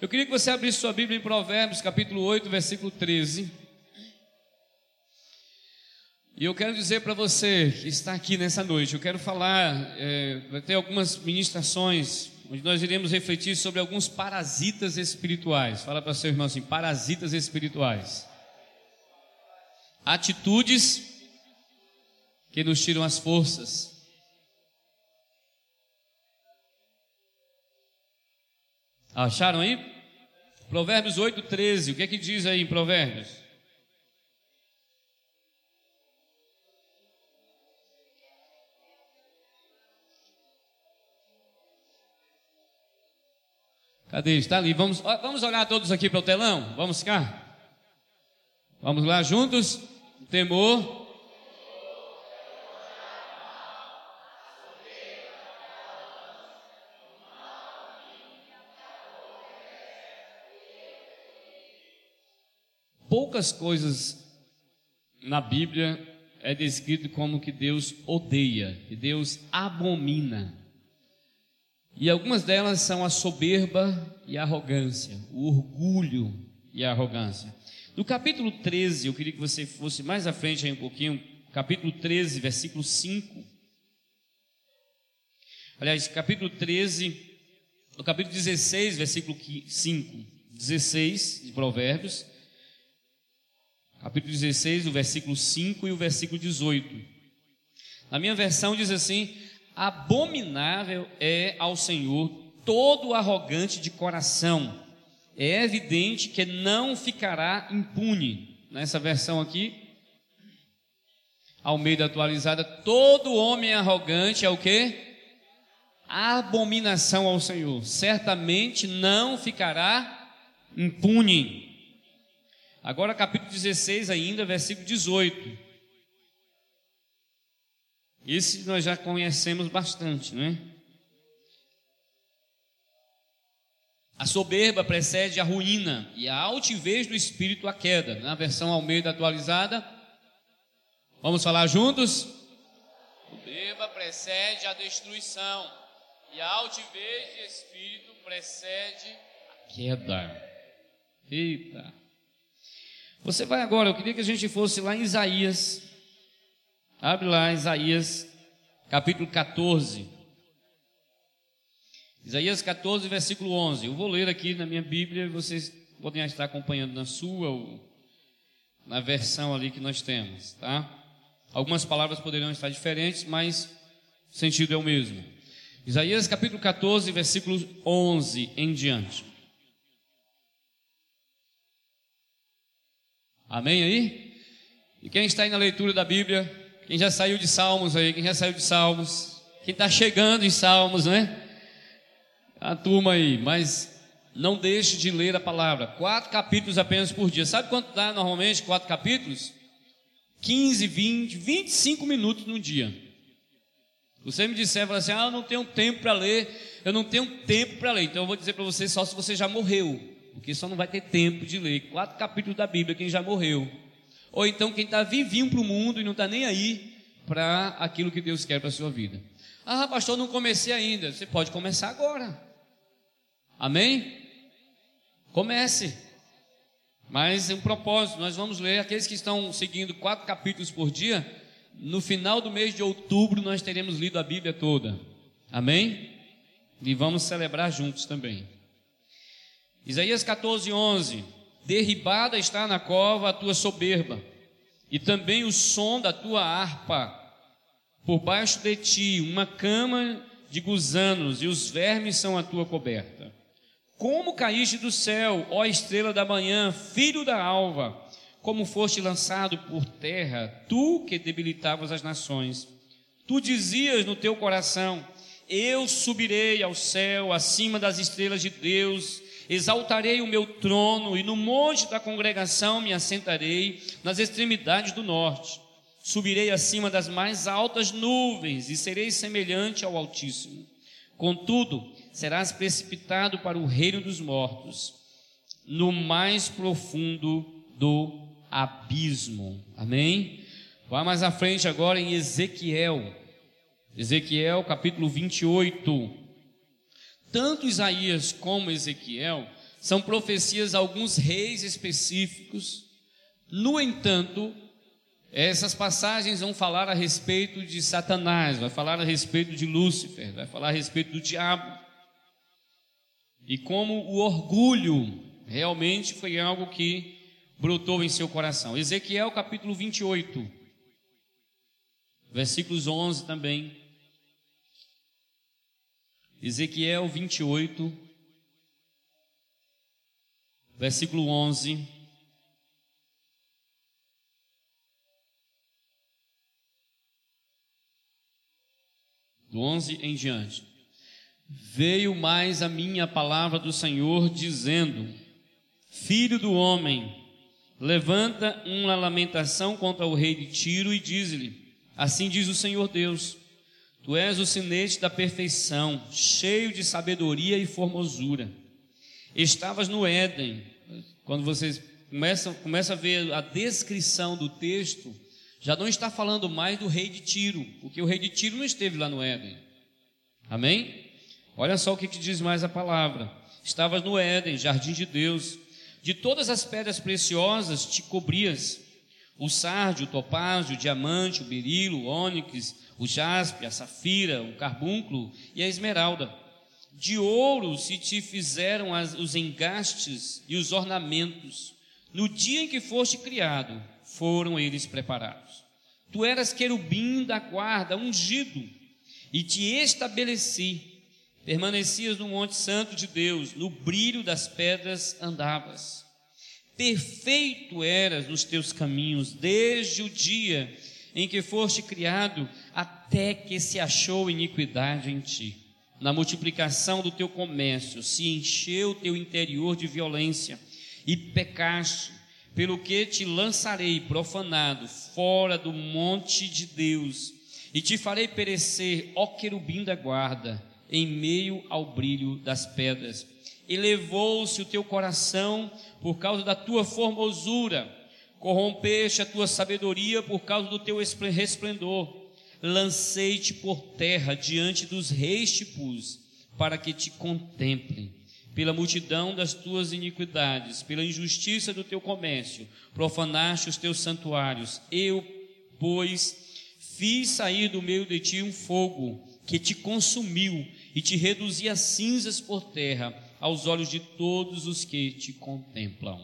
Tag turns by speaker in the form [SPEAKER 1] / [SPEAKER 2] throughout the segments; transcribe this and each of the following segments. [SPEAKER 1] Eu queria que você abrisse sua Bíblia em Provérbios, capítulo 8, versículo 13. E eu quero dizer para você que está aqui nessa noite, eu quero falar, é, vai ter algumas ministrações, onde nós iremos refletir sobre alguns parasitas espirituais. Fala para seu irmão assim: parasitas espirituais. Atitudes que nos tiram as forças Acharam aí? Provérbios 8, 13. O que é que diz aí em Provérbios? Cadê? Está ali. Vamos, vamos olhar todos aqui para o telão? Vamos ficar Vamos lá juntos? Temor poucas coisas na Bíblia é descrito como que Deus odeia, que Deus abomina. E algumas delas são a soberba e a arrogância, o orgulho e a arrogância. No capítulo 13, eu queria que você fosse mais à frente aí um pouquinho, capítulo 13, versículo 5. Aliás, capítulo 13, no capítulo 16, versículo 5, 16 de Provérbios, capítulo 16, o versículo 5 e o versículo 18. Na minha versão diz assim: Abominável é ao Senhor todo arrogante de coração. É evidente que não ficará impune. Nessa versão aqui, Almeida atualizada, todo homem arrogante é o quê? Abominação ao Senhor. Certamente não ficará impune. Agora, capítulo 16, ainda, versículo 18. Esse nós já conhecemos bastante, né? A soberba precede a ruína e a altivez do espírito né? a queda. Na versão Almeida atualizada, vamos falar juntos?
[SPEAKER 2] Soberba precede a destruição e a altivez do espírito precede a queda. Eita!
[SPEAKER 1] Você vai agora, eu queria que a gente fosse lá em Isaías. Abre lá Isaías, capítulo 14. Isaías 14, versículo 11. Eu vou ler aqui na minha Bíblia, vocês podem estar acompanhando na sua ou na versão ali que nós temos, tá? Algumas palavras poderão estar diferentes, mas o sentido é o mesmo. Isaías capítulo 14, versículo 11 em diante. Amém aí? E quem está aí na leitura da Bíblia, quem já saiu de Salmos aí, quem já saiu de Salmos, quem está chegando em Salmos, né? A turma aí, mas não deixe de ler a palavra. Quatro capítulos apenas por dia. Sabe quanto dá normalmente quatro capítulos? 15, 20, 25 minutos no dia. Você me disser, fala assim, ah, eu não tenho tempo para ler, eu não tenho tempo para ler. Então eu vou dizer para você só se você já morreu porque só não vai ter tempo de ler quatro capítulos da Bíblia quem já morreu. Ou então quem está vivinho para o mundo e não está nem aí para aquilo que Deus quer para a sua vida. Ah, pastor, não comecei ainda. Você pode começar agora. Amém? Comece. Mas é um propósito, nós vamos ler, aqueles que estão seguindo quatro capítulos por dia, no final do mês de outubro nós teremos lido a Bíblia toda. Amém? E vamos celebrar juntos também. Isaías 14, 11: Derribada está na cova a tua soberba, e também o som da tua harpa. Por baixo de ti uma cama de gusanos, e os vermes são a tua coberta. Como caíste do céu, ó estrela da manhã, filho da alva, como foste lançado por terra, tu que debilitavas as nações. Tu dizias no teu coração: Eu subirei ao céu, acima das estrelas de Deus, Exaltarei o meu trono e no monte da congregação me assentarei nas extremidades do norte. Subirei acima das mais altas nuvens e serei semelhante ao Altíssimo. Contudo, serás precipitado para o reino dos mortos, no mais profundo do abismo. Amém? Vá mais à frente agora em Ezequiel. Ezequiel capítulo 28 tanto Isaías como Ezequiel são profecias a alguns reis específicos. No entanto, essas passagens vão falar a respeito de Satanás, vai falar a respeito de Lúcifer, vai falar a respeito do diabo. E como o orgulho realmente foi algo que brotou em seu coração. Ezequiel capítulo 28, versículos 11 também Ezequiel 28, versículo 11. Do 11 em diante. Veio mais a minha palavra do Senhor, dizendo: Filho do homem, levanta uma lamentação contra o rei de Tiro e diz-lhe: Assim diz o Senhor Deus Tu és o sinete da perfeição, cheio de sabedoria e formosura. Estavas no Éden. Quando vocês começam, começam a ver a descrição do texto, já não está falando mais do rei de Tiro, porque o rei de Tiro não esteve lá no Éden. Amém? Olha só o que, que diz mais a palavra. Estavas no Éden, jardim de Deus. De todas as pedras preciosas te cobrias o sardio, o topázio, o diamante, o berilo, o ônix, o jaspe, a safira, o carbúnculo e a esmeralda. De ouro se te fizeram as, os engastes e os ornamentos. No dia em que foste criado, foram eles preparados. Tu eras querubim da guarda, ungido, e te estabeleci. Permanecias no Monte Santo de Deus, no brilho das pedras andavas Perfeito eras nos teus caminhos desde o dia em que foste criado, até que se achou iniquidade em ti. Na multiplicação do teu comércio se encheu o teu interior de violência e pecaste, pelo que te lançarei profanado fora do monte de Deus e te farei perecer, ó querubim da guarda, em meio ao brilho das pedras e levou-se o teu coração por causa da tua formosura, corrompeste a tua sabedoria por causa do teu resplendor. Lancei-te por terra diante dos reis te pus, para que te contemplem. Pela multidão das tuas iniquidades, pela injustiça do teu comércio, profanaste os teus santuários. Eu, pois, fiz sair do meio de ti um fogo que te consumiu e te reduzi a cinzas por terra aos olhos de todos os que te contemplam.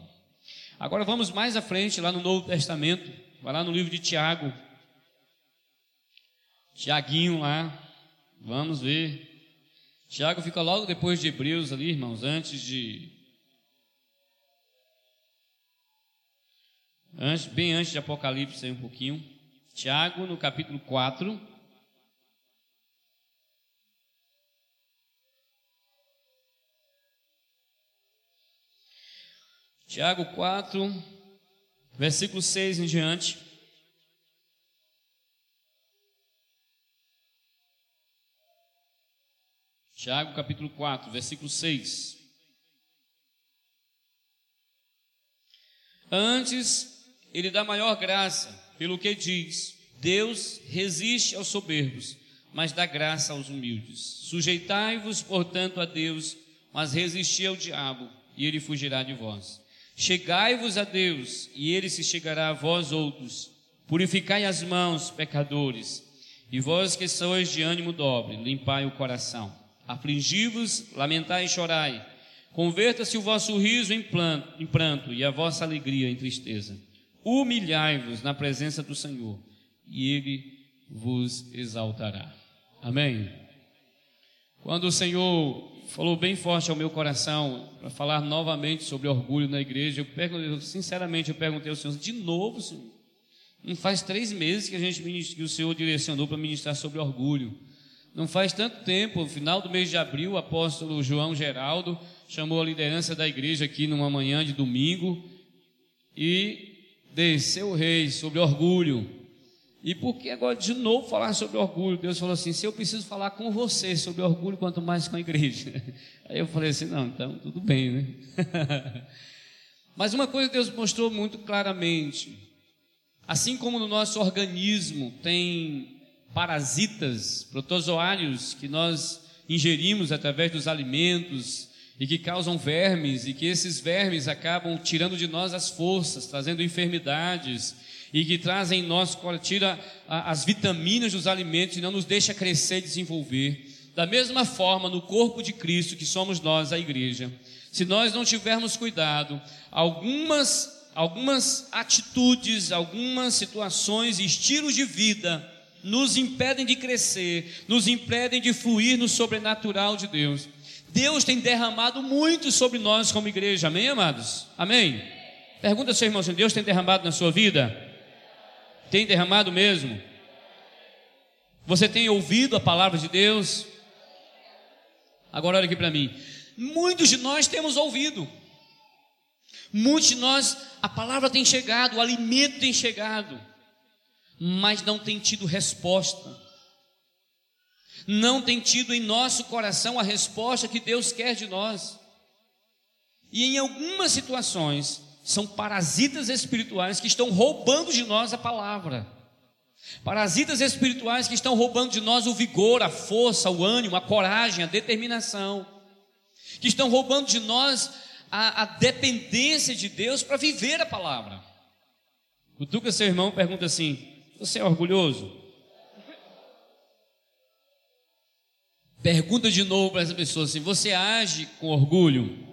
[SPEAKER 1] Agora vamos mais à frente, lá no Novo Testamento, vai lá no livro de Tiago. Tiaguinho lá, vamos ver. Tiago fica logo depois de Hebreus ali, irmãos, antes de. Antes, bem antes de Apocalipse, aí um pouquinho. Tiago, no capítulo 4. Tiago 4, versículo 6 em diante. Tiago capítulo 4, versículo 6. Antes, ele dá maior graça, pelo que diz: Deus resiste aos soberbos, mas dá graça aos humildes. Sujeitai-vos, portanto, a Deus, mas resisti ao diabo, e ele fugirá de vós. Chegai-vos a Deus, e ele se chegará a vós outros. Purificai as mãos, pecadores, e vós que sois de ânimo dobre, limpai o coração. Afligi-vos, lamentai e chorai. Converta-se o vosso riso em, planto, em pranto e a vossa alegria em tristeza. Humilhai-vos na presença do Senhor, e ele vos exaltará. Amém. Quando o Senhor falou bem forte ao meu coração para falar novamente sobre orgulho na igreja. Eu perguntei, sinceramente, eu perguntei ao Senhor, de novo, Senhor? Não faz três meses que, a gente, que o Senhor direcionou para ministrar sobre orgulho. Não faz tanto tempo, no final do mês de abril, o apóstolo João Geraldo chamou a liderança da igreja aqui numa manhã de domingo e desceu o rei sobre orgulho. E por que agora de novo falar sobre orgulho? Deus falou assim: se eu preciso falar com você sobre orgulho, quanto mais com a igreja. Aí eu falei assim: não, então tudo bem, né? Mas uma coisa Deus mostrou muito claramente: assim como no nosso organismo tem parasitas, protozoários que nós ingerimos através dos alimentos e que causam vermes, e que esses vermes acabam tirando de nós as forças, trazendo enfermidades e que traz em nós, tira as vitaminas dos alimentos e não nos deixa crescer e desenvolver. Da mesma forma, no corpo de Cristo, que somos nós, a igreja, se nós não tivermos cuidado, algumas, algumas atitudes, algumas situações e estilos de vida nos impedem de crescer, nos impedem de fluir no sobrenatural de Deus. Deus tem derramado muito sobre nós como igreja, amém, amados? Amém? Pergunta ao seu irmão se Deus tem derramado na sua vida. Tem derramado mesmo? Você tem ouvido a palavra de Deus? Agora olha aqui para mim. Muitos de nós temos ouvido. Muitos de nós, a palavra tem chegado, o alimento tem chegado, mas não tem tido resposta. Não tem tido em nosso coração a resposta que Deus quer de nós. E em algumas situações, são parasitas espirituais que estão roubando de nós a palavra. Parasitas espirituais que estão roubando de nós o vigor, a força, o ânimo, a coragem, a determinação. Que estão roubando de nós a, a dependência de Deus para viver a palavra. O Duca, seu irmão, pergunta assim: Você é orgulhoso? Pergunta de novo para essa pessoa assim: Você age com orgulho?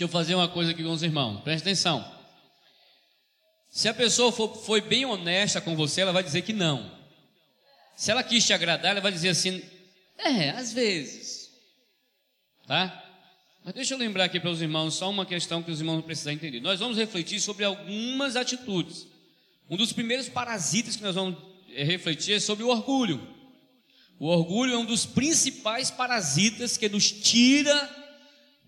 [SPEAKER 1] Deixa eu fazer uma coisa aqui com os irmãos, presta atenção. Se a pessoa for, foi bem honesta com você, ela vai dizer que não. Se ela quis te agradar, ela vai dizer assim: é, às vezes. Tá? Mas deixa eu lembrar aqui para os irmãos só uma questão que os irmãos precisam entender. Nós vamos refletir sobre algumas atitudes. Um dos primeiros parasitas que nós vamos eh, refletir é sobre o orgulho. O orgulho é um dos principais parasitas que nos tira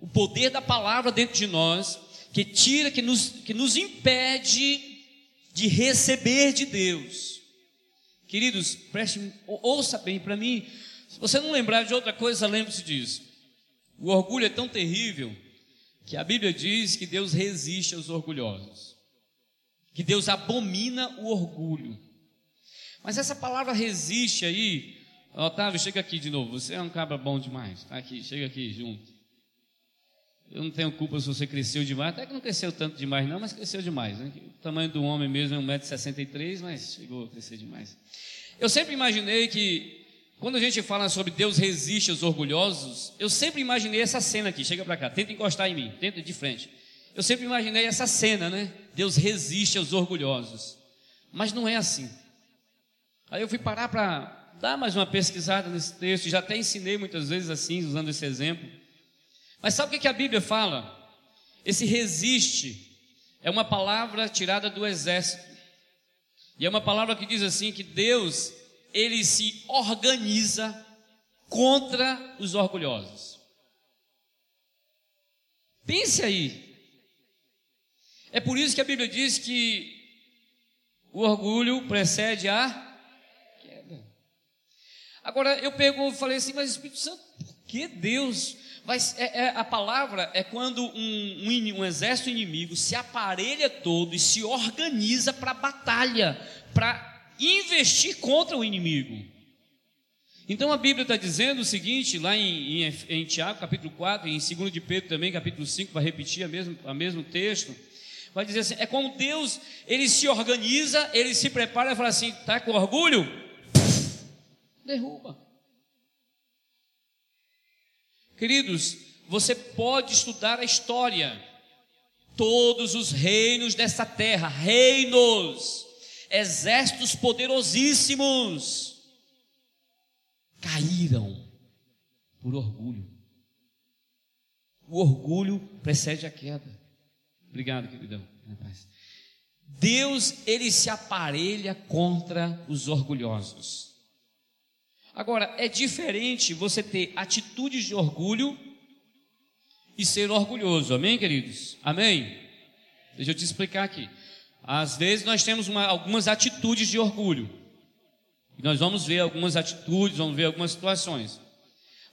[SPEAKER 1] o poder da palavra dentro de nós, que tira, que nos, que nos impede de receber de Deus. Queridos, preste, ouça bem para mim. Se você não lembrar de outra coisa, lembre-se disso. O orgulho é tão terrível que a Bíblia diz que Deus resiste aos orgulhosos, que Deus abomina o orgulho. Mas essa palavra resiste aí, Otávio, chega aqui de novo. Você é um cabra bom demais. Está aqui, chega aqui junto. Eu não tenho culpa se você cresceu demais, até que não cresceu tanto demais, não, mas cresceu demais. Né? O tamanho do homem mesmo é 1,63m, mas chegou a crescer demais. Eu sempre imaginei que, quando a gente fala sobre Deus resiste aos orgulhosos, eu sempre imaginei essa cena aqui, chega para cá, tenta encostar em mim, tenta de frente. Eu sempre imaginei essa cena, né? Deus resiste aos orgulhosos. Mas não é assim. Aí eu fui parar para dar mais uma pesquisada nesse texto, já até ensinei muitas vezes assim, usando esse exemplo. Mas sabe o que a Bíblia fala? Esse resiste é uma palavra tirada do exército. E é uma palavra que diz assim que Deus, ele se organiza contra os orgulhosos. Pense aí. É por isso que a Bíblia diz que o orgulho precede a queda. Agora eu pergunto, falei assim, mas Espírito Santo, por que Deus Vai, é, é, a palavra é quando um, um, um, exército inimigo se aparelha todo e se organiza para batalha, para investir contra o inimigo. Então a Bíblia está dizendo o seguinte, lá em, em, em, Tiago capítulo 4, e em 2 de Pedro também, capítulo 5, vai repetir o mesmo, a mesmo texto, vai dizer assim, é como Deus, ele se organiza, ele se prepara e fala assim, está com orgulho? Derruba. Queridos, você pode estudar a história. Todos os reinos dessa terra, reinos, exércitos poderosíssimos, caíram por orgulho. O orgulho precede a queda. Obrigado, queridão. Deus, ele se aparelha contra os orgulhosos. Agora, é diferente você ter atitudes de orgulho e ser orgulhoso, amém, queridos? Amém? Deixa eu te explicar aqui. Às vezes nós temos uma, algumas atitudes de orgulho. nós vamos ver algumas atitudes, vamos ver algumas situações.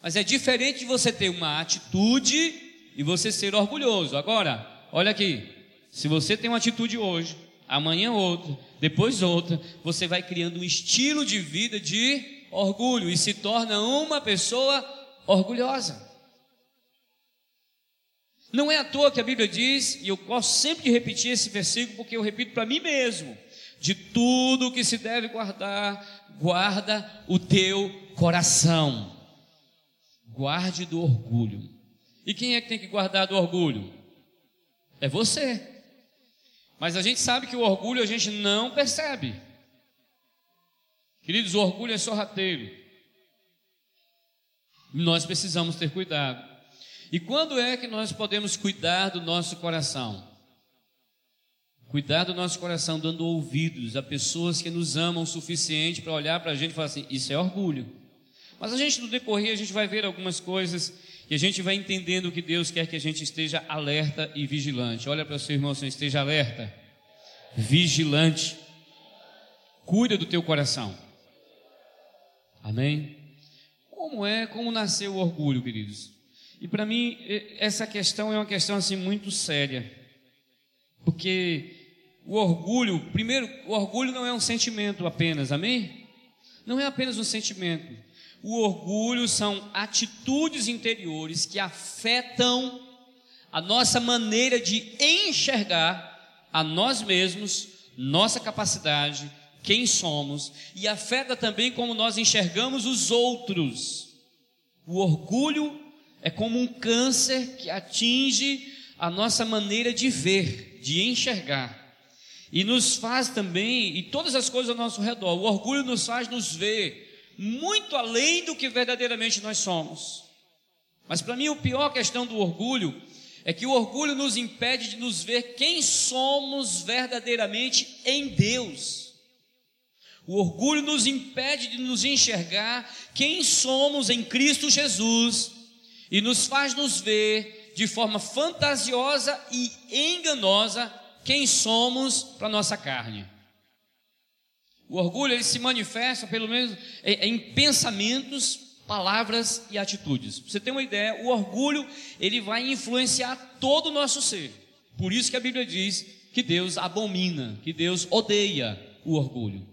[SPEAKER 1] Mas é diferente você ter uma atitude e você ser orgulhoso. Agora, olha aqui. Se você tem uma atitude hoje, amanhã outra, depois outra, você vai criando um estilo de vida de orgulho e se torna uma pessoa orgulhosa. Não é à toa que a Bíblia diz, e eu gosto sempre de repetir esse versículo porque eu repito para mim mesmo: de tudo o que se deve guardar, guarda o teu coração. Guarde do orgulho. E quem é que tem que guardar do orgulho? É você. Mas a gente sabe que o orgulho a gente não percebe. Queridos, o orgulho é sorrateiro. Nós precisamos ter cuidado. E quando é que nós podemos cuidar do nosso coração? Cuidar do nosso coração dando ouvidos a pessoas que nos amam o suficiente para olhar para a gente e falar assim: isso é orgulho. Mas a gente no decorrer, a gente vai ver algumas coisas e a gente vai entendendo que Deus quer que a gente esteja alerta e vigilante. Olha para o seu irmão, assim, esteja alerta, vigilante. Cuida do teu coração. Amém? Como é, como nasceu o orgulho, queridos? E para mim, essa questão é uma questão assim muito séria. Porque o orgulho, primeiro, o orgulho não é um sentimento apenas, amém? Não é apenas um sentimento. O orgulho são atitudes interiores que afetam a nossa maneira de enxergar a nós mesmos, nossa capacidade, quem somos e afeta também como nós enxergamos os outros. O orgulho é como um câncer que atinge a nossa maneira de ver, de enxergar. E nos faz também, e todas as coisas ao nosso redor, o orgulho nos faz nos ver muito além do que verdadeiramente nós somos. Mas para mim, a pior questão do orgulho é que o orgulho nos impede de nos ver quem somos verdadeiramente em Deus. O orgulho nos impede de nos enxergar quem somos em Cristo Jesus e nos faz nos ver de forma fantasiosa e enganosa quem somos para nossa carne. O orgulho ele se manifesta pelo menos em pensamentos, palavras e atitudes. Pra você tem uma ideia? O orgulho ele vai influenciar todo o nosso ser. Por isso que a Bíblia diz que Deus abomina, que Deus odeia o orgulho.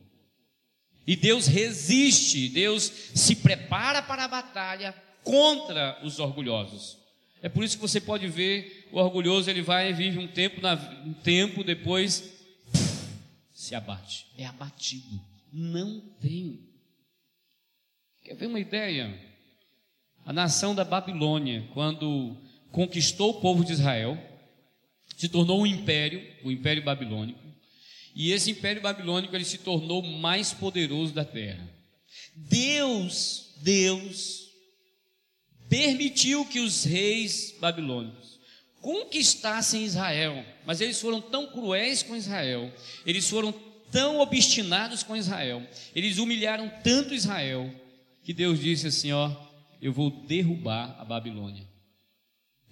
[SPEAKER 1] E Deus resiste, Deus se prepara para a batalha contra os orgulhosos. É por isso que você pode ver o orgulhoso, ele vai e vive um tempo, um tempo depois se abate. É abatido. Não tem. Quer ver uma ideia? A nação da Babilônia, quando conquistou o povo de Israel, se tornou um império, o Império Babilônico. E esse império babilônico ele se tornou o mais poderoso da terra. Deus, Deus permitiu que os reis babilônicos conquistassem Israel, mas eles foram tão cruéis com Israel, eles foram tão obstinados com Israel, eles humilharam tanto Israel, que Deus disse assim, ó, eu vou derrubar a Babilônia.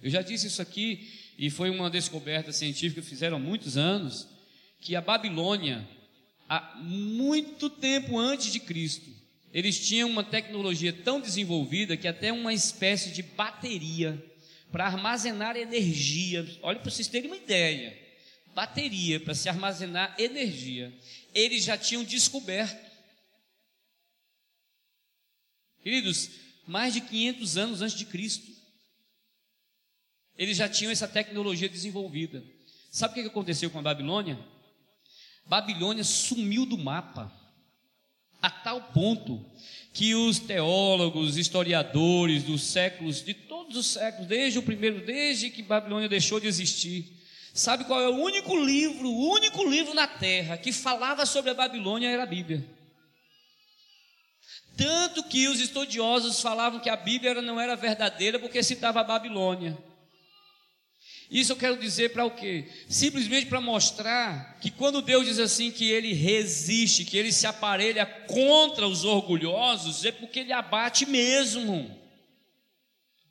[SPEAKER 1] Eu já disse isso aqui e foi uma descoberta científica que fizeram há muitos anos, que a Babilônia, há muito tempo antes de Cristo, eles tinham uma tecnologia tão desenvolvida que até uma espécie de bateria para armazenar energia. Olha para vocês terem uma ideia. Bateria para se armazenar energia. Eles já tinham descoberto. Queridos, mais de 500 anos antes de Cristo, eles já tinham essa tecnologia desenvolvida. Sabe o que aconteceu com a Babilônia? Babilônia sumiu do mapa, a tal ponto que os teólogos, historiadores dos séculos, de todos os séculos, desde o primeiro, desde que Babilônia deixou de existir, sabe qual é o único livro, o único livro na Terra que falava sobre a Babilônia era a Bíblia. Tanto que os estudiosos falavam que a Bíblia não era verdadeira porque citava a Babilônia. Isso eu quero dizer para o quê? Simplesmente para mostrar que quando Deus diz assim que ele resiste, que ele se aparelha contra os orgulhosos, é porque ele abate mesmo.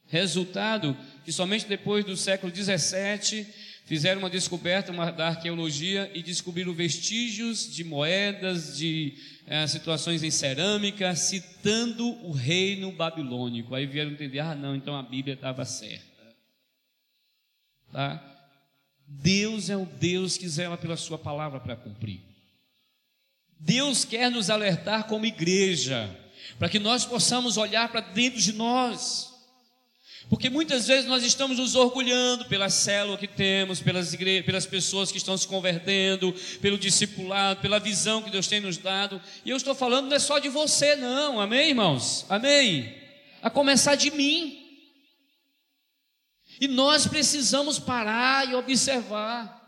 [SPEAKER 1] Resultado que somente depois do século 17 fizeram uma descoberta uma, da arqueologia e descobriram vestígios de moedas, de é, situações em cerâmica, citando o reino babilônico. Aí vieram entender, ah não, então a Bíblia estava certa. Tá? Deus é o Deus que zela pela sua palavra para cumprir. Deus quer nos alertar como igreja, para que nós possamos olhar para dentro de nós. Porque muitas vezes nós estamos nos orgulhando pela célula que temos, pelas, igrejas, pelas pessoas que estão se convertendo, pelo discipulado, pela visão que Deus tem nos dado. E eu estou falando não é só de você, não. Amém, irmãos? Amém? A começar de mim. E nós precisamos parar e observar.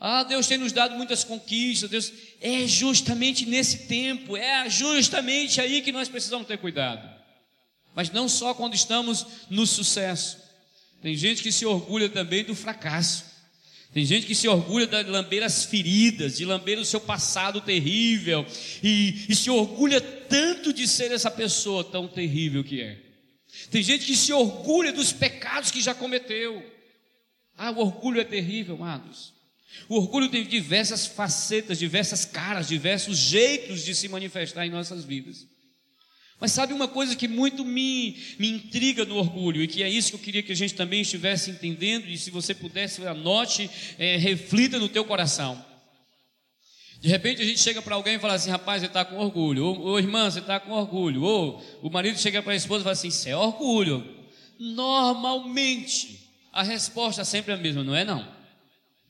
[SPEAKER 1] Ah, Deus tem nos dado muitas conquistas, Deus, é justamente nesse tempo, é justamente aí que nós precisamos ter cuidado. Mas não só quando estamos no sucesso. Tem gente que se orgulha também do fracasso. Tem gente que se orgulha de lamber as feridas, de lamber o seu passado terrível, e, e se orgulha tanto de ser essa pessoa tão terrível que é. Tem gente que se orgulha dos pecados que já cometeu. Ah, o orgulho é terrível, amados. O orgulho tem diversas facetas, diversas caras, diversos jeitos de se manifestar em nossas vidas. Mas sabe uma coisa que muito me, me intriga no orgulho, e que é isso que eu queria que a gente também estivesse entendendo, e se você pudesse, anote, é, reflita no teu coração. De repente a gente chega para alguém e fala assim: rapaz, você está com orgulho. Ou, ou irmã, você está com orgulho. Ou o marido chega para a esposa e fala assim: isso é orgulho. Normalmente a resposta é sempre a mesma, não é? Não.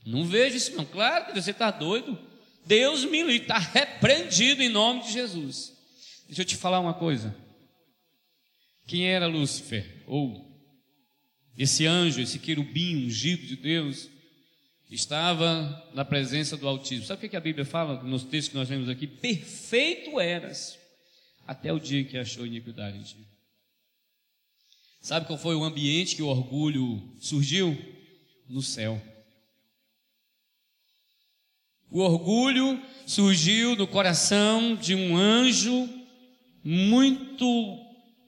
[SPEAKER 1] Não vejo isso, não. Claro que você está doido. Deus me livre, está repreendido em nome de Jesus. Deixa eu te falar uma coisa. Quem era Lúcifer? Ou esse anjo, esse querubim ungido de Deus? estava na presença do Altíssimo. Sabe o que a Bíblia fala nos textos que nós lemos aqui? Perfeito eras, até o dia em que achou iniquidade em ti. Sabe qual foi o ambiente que o orgulho surgiu? No céu. O orgulho surgiu do coração de um anjo muito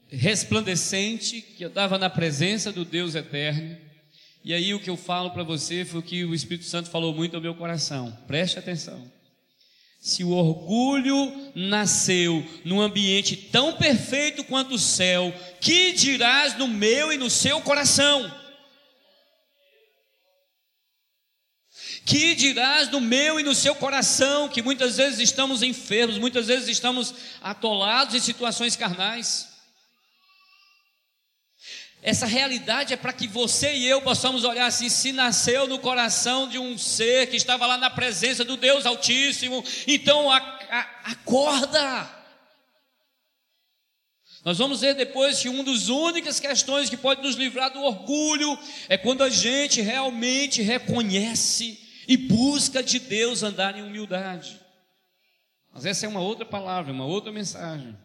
[SPEAKER 1] resplandecente que andava na presença do Deus eterno e aí o que eu falo para você foi o que o Espírito Santo falou muito ao meu coração. Preste atenção. Se o orgulho nasceu num ambiente tão perfeito quanto o céu, que dirás no meu e no seu coração? Que dirás no meu e no seu coração que muitas vezes estamos enfermos, muitas vezes estamos atolados em situações carnais? Essa realidade é para que você e eu possamos olhar assim: se nasceu no coração de um ser que estava lá na presença do Deus Altíssimo, então a, a, acorda. Nós vamos ver depois que uma das únicas questões que pode nos livrar do orgulho é quando a gente realmente reconhece e busca de Deus andar em humildade. Mas essa é uma outra palavra, uma outra mensagem.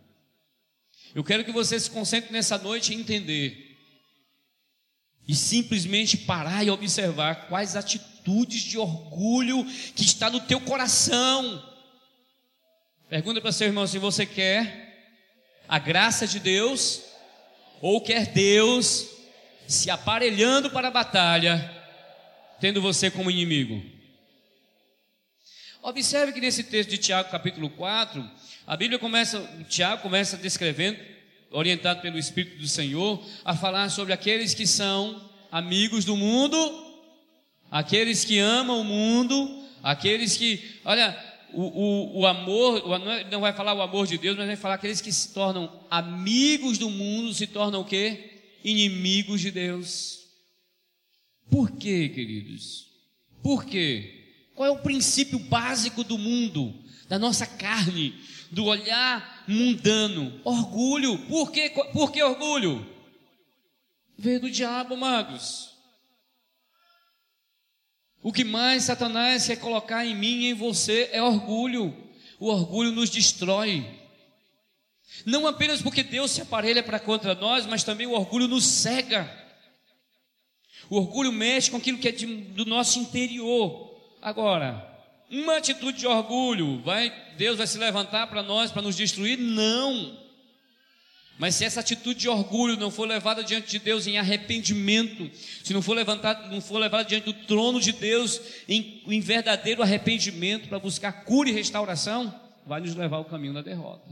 [SPEAKER 1] Eu quero que você se concentre nessa noite e entender e simplesmente parar e observar quais atitudes de orgulho que está no teu coração. Pergunta para seu irmão se você quer a graça de Deus ou quer Deus se aparelhando para a batalha, tendo você como inimigo. Observe que nesse texto de Tiago, capítulo 4, a Bíblia começa, Tiago começa descrevendo orientado pelo Espírito do Senhor, a falar sobre aqueles que são amigos do mundo, aqueles que amam o mundo, aqueles que, olha, o, o, o amor, o, é, não vai falar o amor de Deus, mas vai falar aqueles que se tornam amigos do mundo, se tornam o quê? Inimigos de Deus. Por quê, queridos? Por quê? Qual é o princípio básico do mundo, da nossa carne, do olhar mundano. Orgulho. Por que, por que orgulho? Veio do diabo, amados. O que mais Satanás quer colocar em mim e em você é orgulho. O orgulho nos destrói. Não apenas porque Deus se aparelha para contra nós, mas também o orgulho nos cega. O orgulho mexe com aquilo que é de, do nosso interior. Agora, uma atitude de orgulho, vai, Deus vai se levantar para nós para nos destruir? Não. Mas se essa atitude de orgulho não for levada diante de Deus em arrependimento, se não for, levantada, não for levada diante do trono de Deus em, em verdadeiro arrependimento para buscar cura e restauração, vai nos levar ao caminho da derrota.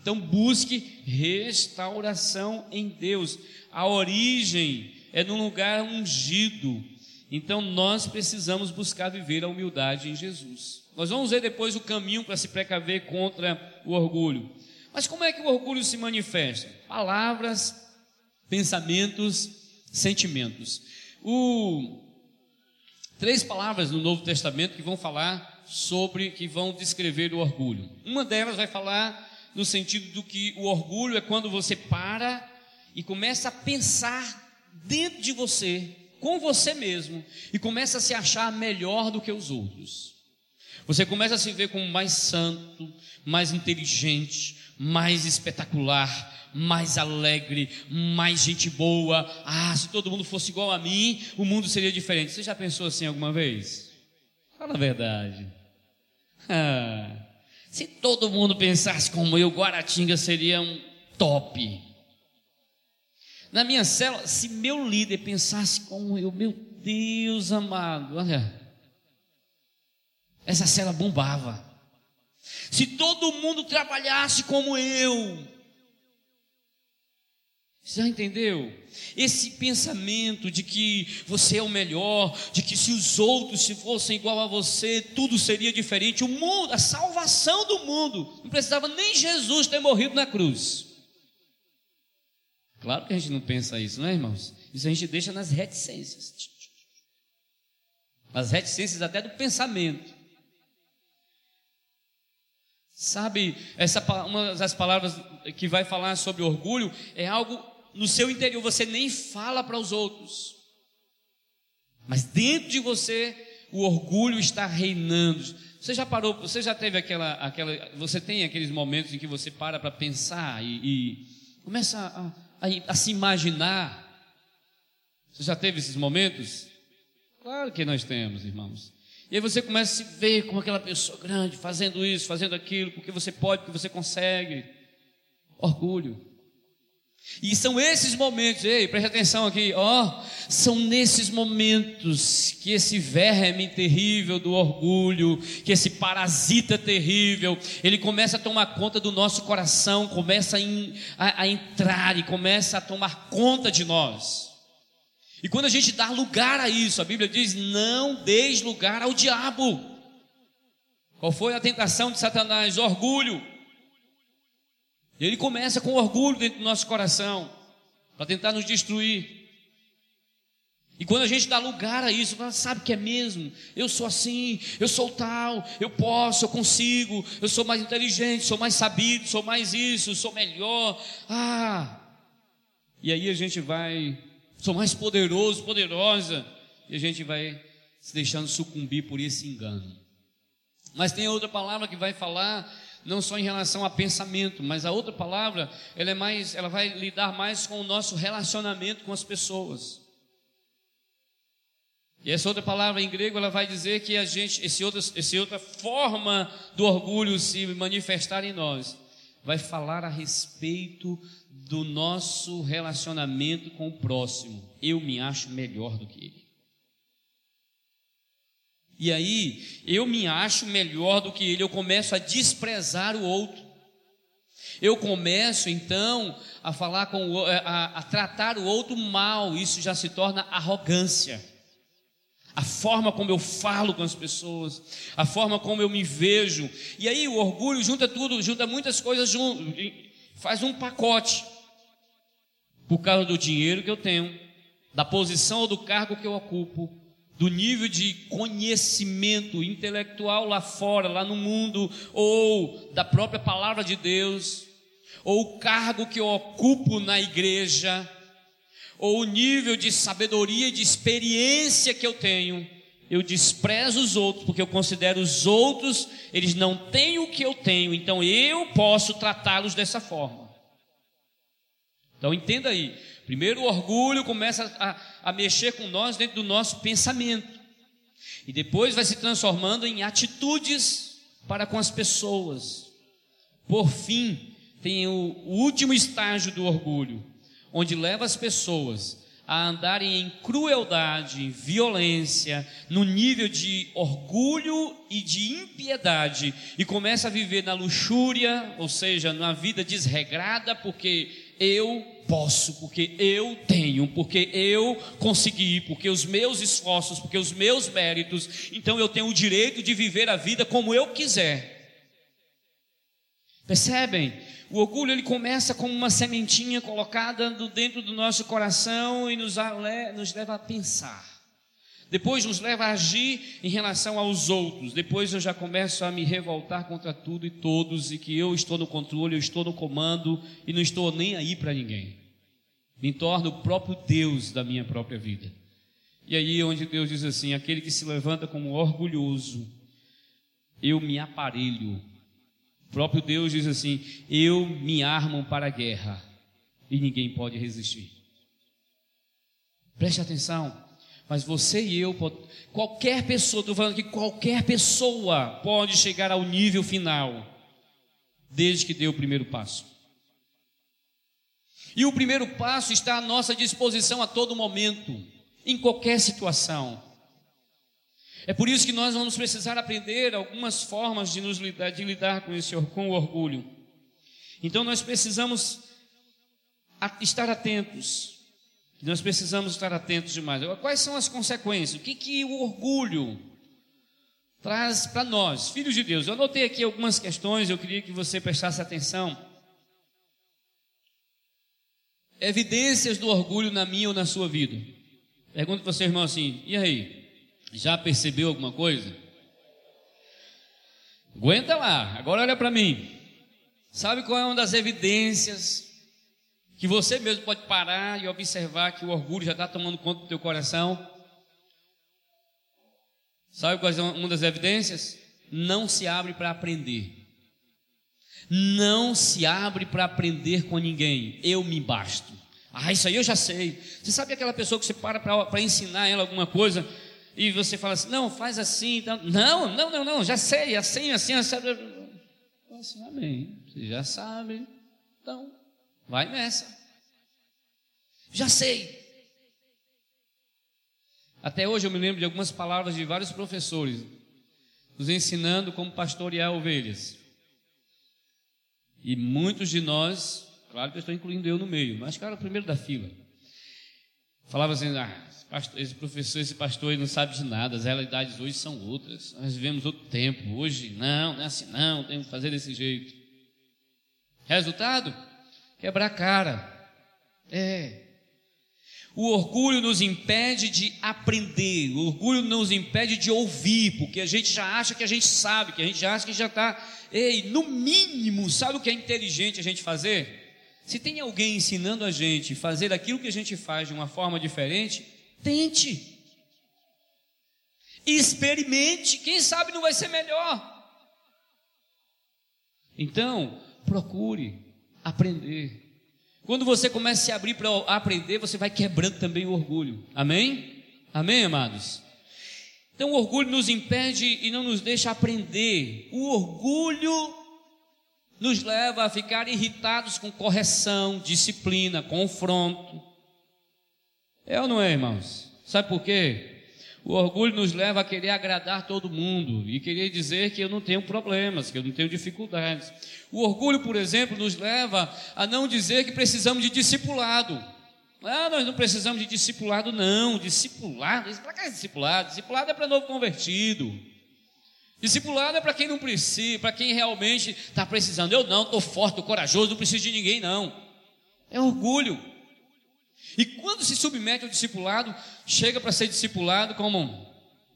[SPEAKER 1] Então busque restauração em Deus. A origem é num lugar ungido. Então nós precisamos buscar viver a humildade em Jesus. Nós vamos ver depois o caminho para se precaver contra o orgulho. Mas como é que o orgulho se manifesta? Palavras, pensamentos, sentimentos. O três palavras no Novo Testamento que vão falar sobre, que vão descrever o orgulho. Uma delas vai falar no sentido do que o orgulho é quando você para e começa a pensar dentro de você com você mesmo e começa a se achar melhor do que os outros. Você começa a se ver como mais santo, mais inteligente, mais espetacular, mais alegre, mais gente boa. Ah, se todo mundo fosse igual a mim, o mundo seria diferente. Você já pensou assim alguma vez? Fala a verdade. Ah, se todo mundo pensasse como eu, Guaratinga seria um top. Na minha célula, se meu líder pensasse como eu, meu Deus amado, olha, essa célula bombava. Se todo mundo trabalhasse como eu, você já entendeu? Esse pensamento de que você é o melhor, de que se os outros se fossem igual a você, tudo seria diferente. O mundo, a salvação do mundo, não precisava nem Jesus ter morrido na cruz. Claro que a gente não pensa isso, não é, irmãos? Isso a gente deixa nas reticências. As reticências até do pensamento. Sabe, essa uma das palavras que vai falar sobre orgulho é algo no seu interior, você nem fala para os outros. Mas dentro de você o orgulho está reinando. Você já parou, você já teve aquela, aquela você tem aqueles momentos em que você para para pensar e, e começa a a, a se imaginar. Você já teve esses momentos? Claro que nós temos, irmãos. E aí você começa a se ver como aquela pessoa grande, fazendo isso, fazendo aquilo, porque você pode, porque você consegue. Orgulho. E são esses momentos, ei, preste atenção aqui, ó, são nesses momentos que esse verme terrível do orgulho, que esse parasita terrível, ele começa a tomar conta do nosso coração, começa a, in, a, a entrar e começa a tomar conta de nós. E quando a gente dá lugar a isso, a Bíblia diz: não deis lugar ao diabo. Qual foi a tentação de Satanás? Orgulho. E ele começa com orgulho dentro do nosso coração, para tentar nos destruir. E quando a gente dá lugar a isso, ela sabe que é mesmo. Eu sou assim, eu sou tal, eu posso, eu consigo, eu sou mais inteligente, sou mais sabido, sou mais isso, sou melhor. Ah! E aí a gente vai, sou mais poderoso, poderosa, e a gente vai se deixando sucumbir por esse engano. Mas tem outra palavra que vai falar não só em relação a pensamento, mas a outra palavra, ela é mais, ela vai lidar mais com o nosso relacionamento com as pessoas. E essa outra palavra em grego, ela vai dizer que a gente, esse outra, esse outra forma do orgulho se manifestar em nós, vai falar a respeito do nosso relacionamento com o próximo. Eu me acho melhor do que ele. E aí eu me acho melhor do que ele, eu começo a desprezar o outro. Eu começo então a falar com o, é, a, a tratar o outro mal, isso já se torna arrogância. A forma como eu falo com as pessoas, a forma como eu me vejo. E aí o orgulho junta tudo, junta muitas coisas junto, faz um pacote. Por causa do dinheiro que eu tenho, da posição ou do cargo que eu ocupo, do nível de conhecimento intelectual lá fora, lá no mundo, ou da própria palavra de Deus, ou o cargo que eu ocupo na igreja, ou o nível de sabedoria e de experiência que eu tenho, eu desprezo os outros, porque eu considero os outros, eles não têm o que eu tenho, então eu posso tratá-los dessa forma. Então entenda aí, Primeiro o orgulho começa a, a mexer com nós dentro do nosso pensamento. E depois vai se transformando em atitudes para com as pessoas. Por fim, tem o, o último estágio do orgulho, onde leva as pessoas a andarem em crueldade, em violência, no nível de orgulho e de impiedade, e começa a viver na luxúria, ou seja, na vida desregrada, porque eu posso, porque eu tenho, porque eu consegui, porque os meus esforços, porque os meus méritos, então eu tenho o direito de viver a vida como eu quiser. Percebem? O orgulho ele começa como uma sementinha colocada dentro do nosso coração e nos, nos leva a pensar. Depois nos leva a agir em relação aos outros. Depois eu já começo a me revoltar contra tudo e todos e que eu estou no controle, eu estou no comando e não estou nem aí para ninguém. Me torno o próprio Deus da minha própria vida. E aí, onde Deus diz assim: aquele que se levanta como orgulhoso, eu me aparelho. O próprio Deus diz assim: eu me armo para a guerra e ninguém pode resistir. Preste atenção. Mas você e eu, qualquer pessoa, estou falando que qualquer pessoa pode chegar ao nível final, desde que dê o primeiro passo. E o primeiro passo está à nossa disposição a todo momento, em qualquer situação. É por isso que nós vamos precisar aprender algumas formas de nos lidar, de lidar com esse com o orgulho. Então nós precisamos estar atentos. Nós precisamos estar atentos demais. Quais são as consequências? O que, que o orgulho traz para nós, filhos de Deus? Eu anotei aqui algumas questões, eu queria que você prestasse atenção evidências do orgulho na minha ou na sua vida. Pergunto para seu irmão assim: e aí? Já percebeu alguma coisa? Aguenta lá, agora olha para mim. Sabe qual é uma das evidências que você mesmo pode parar e observar que o orgulho já está tomando conta do teu coração? Sabe qual é uma das evidências? Não se abre para aprender não se abre para aprender com ninguém. Eu me basto. Ah, isso aí eu já sei. Você sabe aquela pessoa que você para para ensinar ela alguma coisa e você fala assim: não, faz assim. Então, não, não, não, não, já sei, assim, assim, assim. assim amém. Você já sabe. Então, vai nessa. Já sei. Até hoje eu me lembro de algumas palavras de vários professores nos ensinando como pastorear ovelhas. E muitos de nós, claro que eu estou incluindo eu no meio, mas cara, o primeiro da fila. Falava assim, ah, esse, pastor, esse professor, esse pastor, ele não sabe de nada, as realidades hoje são outras. Nós vivemos outro tempo, hoje não, não é assim não, tem que fazer desse jeito. Resultado? Quebrar a cara. É, o orgulho nos impede de aprender, o orgulho nos impede de ouvir, porque a gente já acha que a gente sabe, que a gente já acha que já está. Ei, no mínimo, sabe o que é inteligente a gente fazer? Se tem alguém ensinando a gente fazer aquilo que a gente faz de uma forma diferente, tente. Experimente, quem sabe não vai ser melhor. Então, procure aprender. Quando você começa a se abrir para aprender, você vai quebrando também o orgulho. Amém? Amém, amados? Então o orgulho nos impede e não nos deixa aprender. O orgulho nos leva a ficar irritados com correção, disciplina, confronto. É ou não é, irmãos? Sabe por quê? O orgulho nos leva a querer agradar todo mundo e querer dizer que eu não tenho problemas, que eu não tenho dificuldades. O orgulho, por exemplo, nos leva a não dizer que precisamos de discipulado. Ah, nós não precisamos de discipulado, não. Discipulado, para que é discipulado? Discipulado é para novo convertido. Discipulado é para quem não precisa, para quem realmente está precisando. Eu não, estou forte, estou corajoso, não preciso de ninguém, não. É orgulho. E quando se submete ao discipulado, chega para ser discipulado como,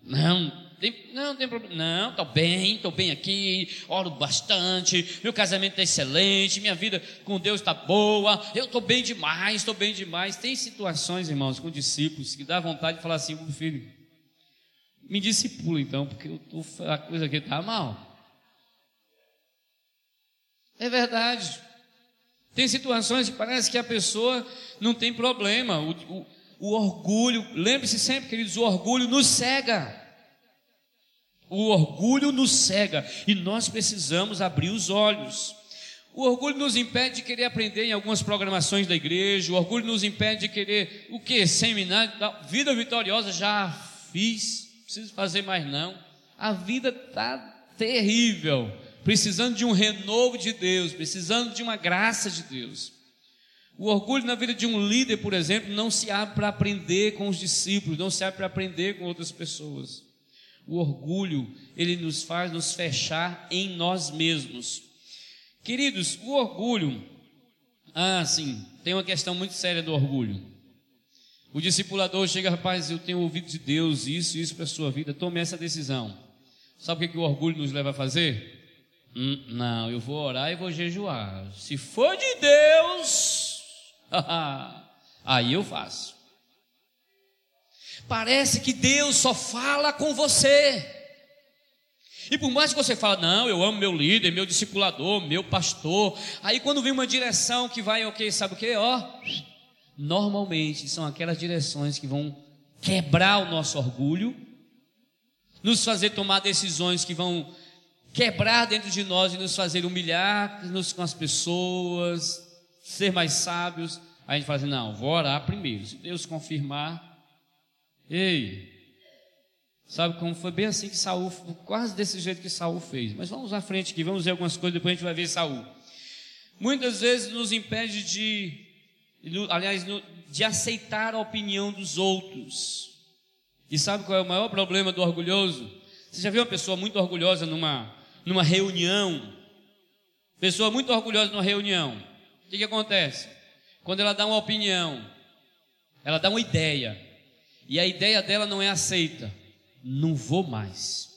[SPEAKER 1] não, tem, não, tem problema. Não, estou bem, estou bem aqui, oro bastante, meu casamento está excelente, minha vida com Deus está boa, eu estou bem demais, estou bem demais. Tem situações, irmãos, com discípulos que dá vontade de falar assim filho, me discipula então, porque eu tô, a coisa aqui está mal. É verdade. Tem situações que parece que a pessoa não tem problema. O, o, o orgulho, lembre-se sempre, queridos, o orgulho nos cega. O orgulho nos cega e nós precisamos abrir os olhos. O orgulho nos impede de querer aprender em algumas programações da igreja, o orgulho nos impede de querer o que? Seminário, da vida vitoriosa, já fiz, não preciso fazer mais não. A vida está terrível, precisando de um renovo de Deus, precisando de uma graça de Deus. O orgulho na vida de um líder, por exemplo, não se abre para aprender com os discípulos, não se abre para aprender com outras pessoas. O orgulho, ele nos faz nos fechar em nós mesmos. Queridos, o orgulho, ah, sim, tem uma questão muito séria do orgulho. O discipulador chega, rapaz, eu tenho ouvido de Deus isso, e isso para a sua vida, tome essa decisão. Sabe o que, que o orgulho nos leva a fazer? Hum, não, eu vou orar e vou jejuar. Se for de Deus, aí eu faço. Parece que Deus só fala com você. E por mais que você fale, não, eu amo meu líder, meu discipulador, meu pastor. Aí quando vem uma direção que vai, ok, sabe o que? Ó, normalmente são aquelas direções que vão quebrar o nosso orgulho, nos fazer tomar decisões que vão quebrar dentro de nós e nos fazer humilhar nos com as pessoas, ser mais sábios. Aí a gente fala assim: não, vou orar primeiro. Se Deus confirmar, Ei, sabe como foi bem assim que Saul, quase desse jeito que Saul fez. Mas vamos à frente aqui, vamos ver algumas coisas, depois a gente vai ver Saul. Muitas vezes nos impede de, aliás, de aceitar a opinião dos outros. E sabe qual é o maior problema do orgulhoso? Você já viu uma pessoa muito orgulhosa numa, numa reunião? Pessoa muito orgulhosa numa reunião. O que, que acontece? Quando ela dá uma opinião, ela dá uma ideia e a ideia dela não é aceita. Não vou mais.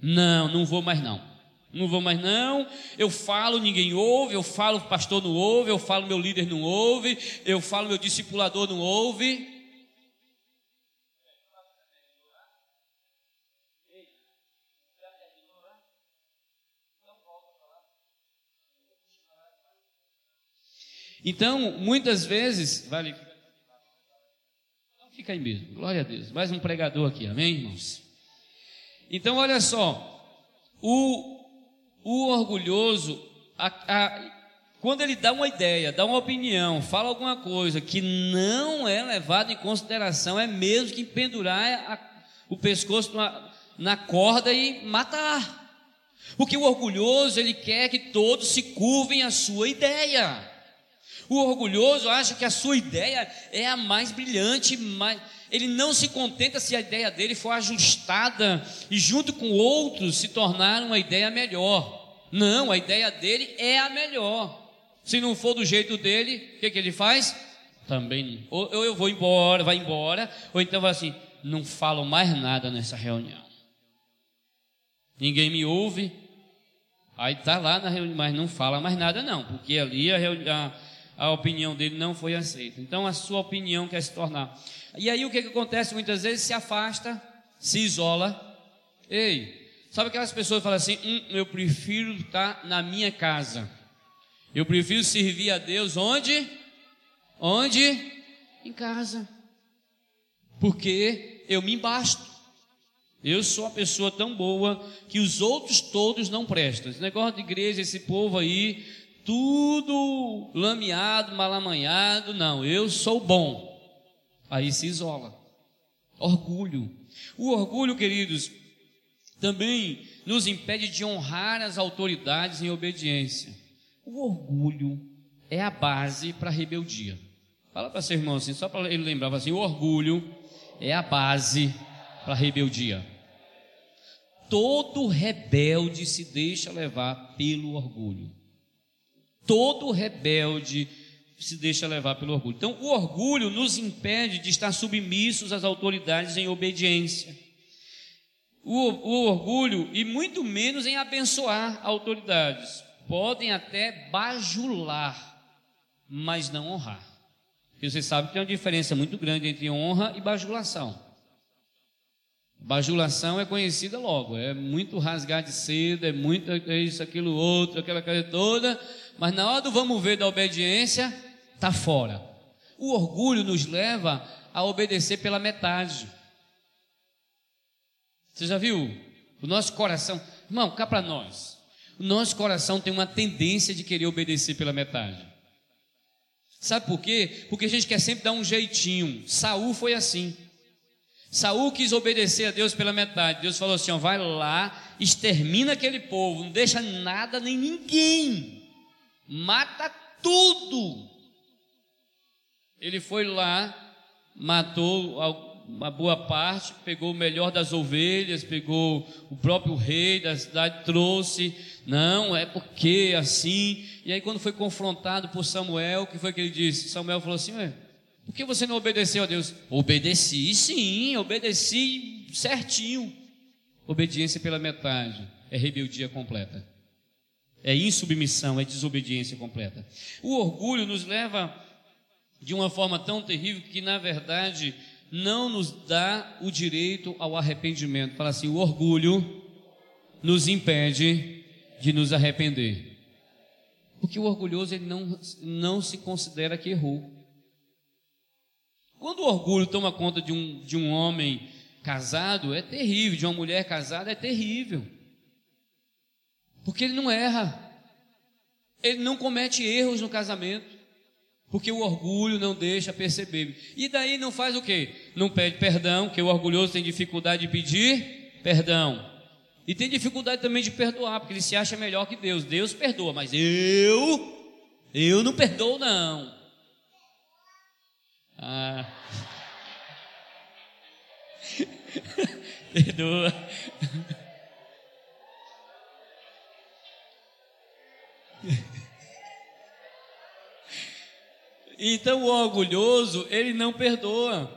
[SPEAKER 1] Não, não vou mais não. Não vou mais não. Eu falo, ninguém ouve. Eu falo, pastor não ouve. Eu falo, meu líder não ouve. Eu falo, meu discipulador não ouve. Então, muitas vezes, vale Fica aí mesmo, glória a Deus. Mais um pregador aqui, amém, irmãos? Então, olha só, o, o orgulhoso, a, a, quando ele dá uma ideia, dá uma opinião, fala alguma coisa que não é levada em consideração, é mesmo que pendurar a, o pescoço na, na corda e matar. Porque o orgulhoso, ele quer que todos se curvem à sua ideia. O orgulhoso acha que a sua ideia é a mais brilhante, mas ele não se contenta se a ideia dele for ajustada e, junto com outros, se tornar uma ideia melhor. Não, a ideia dele é a melhor. Se não for do jeito dele, o que, que ele faz? Também, ou, ou eu vou embora, vai embora, ou então vai assim: não falo mais nada nessa reunião. Ninguém me ouve, Aí está lá na reunião, mas não fala mais nada, não, porque ali a, a, a opinião dele não foi aceita. Então a sua opinião quer se tornar. E aí o que, que acontece muitas vezes? Se afasta, se isola. Ei, sabe aquelas pessoas que falam assim: hum, eu prefiro estar na minha casa. Eu prefiro servir a Deus onde? Onde? Em casa. Porque eu me basto. Eu sou uma pessoa tão boa que os outros todos não prestam. Esse negócio de igreja, esse povo aí, tudo lameado, malamanhado, não, eu sou bom. Aí se isola. Orgulho. O orgulho, queridos, também nos impede de honrar as autoridades em obediência. O orgulho é a base para a rebeldia. Fala para seu irmão assim, só para ele lembrar assim: o orgulho é a base para a rebeldia. Todo rebelde se deixa levar pelo orgulho todo rebelde se deixa levar pelo orgulho. Então, o orgulho nos impede de estar submissos às autoridades em obediência. O, o orgulho, e muito menos em abençoar autoridades, podem até bajular, mas não honrar. Porque você sabe que tem uma diferença muito grande entre honra e bajulação. Bajulação é conhecida logo, é muito rasgar de seda, é muito isso, aquilo, outro, aquela coisa toda, mas na hora do vamos ver da obediência, está fora. O orgulho nos leva a obedecer pela metade. Você já viu? O nosso coração. Irmão, cá para nós. O nosso coração tem uma tendência de querer obedecer pela metade. Sabe por quê? Porque a gente quer sempre dar um jeitinho. Saul foi assim. Saul quis obedecer a Deus pela metade. Deus falou assim: ó, vai lá, extermina aquele povo, não deixa nada nem ninguém mata tudo. Ele foi lá, matou uma boa parte, pegou o melhor das ovelhas, pegou o próprio rei da cidade, trouxe. Não, é porque é assim. E aí, quando foi confrontado por Samuel, o que foi que ele disse? Samuel falou assim: Ué, por que você não obedeceu a Deus? Obedeci, sim, obedeci certinho. Obediência pela metade é rebeldia completa. É insubmissão, é desobediência completa. O orgulho nos leva de uma forma tão terrível que, na verdade, não nos dá o direito ao arrependimento. Fala assim: o orgulho nos impede de nos arrepender. Porque o orgulhoso ele não, não se considera que errou. Quando o orgulho toma conta de um, de um homem casado, é terrível, de uma mulher casada, é terrível. Porque ele não erra. Ele não comete erros no casamento. Porque o orgulho não deixa perceber. E daí não faz o quê? Não pede perdão, que o orgulhoso tem dificuldade de pedir perdão. E tem dificuldade também de perdoar, porque ele se acha melhor que Deus. Deus perdoa, mas eu eu não perdoo não. Ah. perdoa. Então o orgulhoso, ele não perdoa.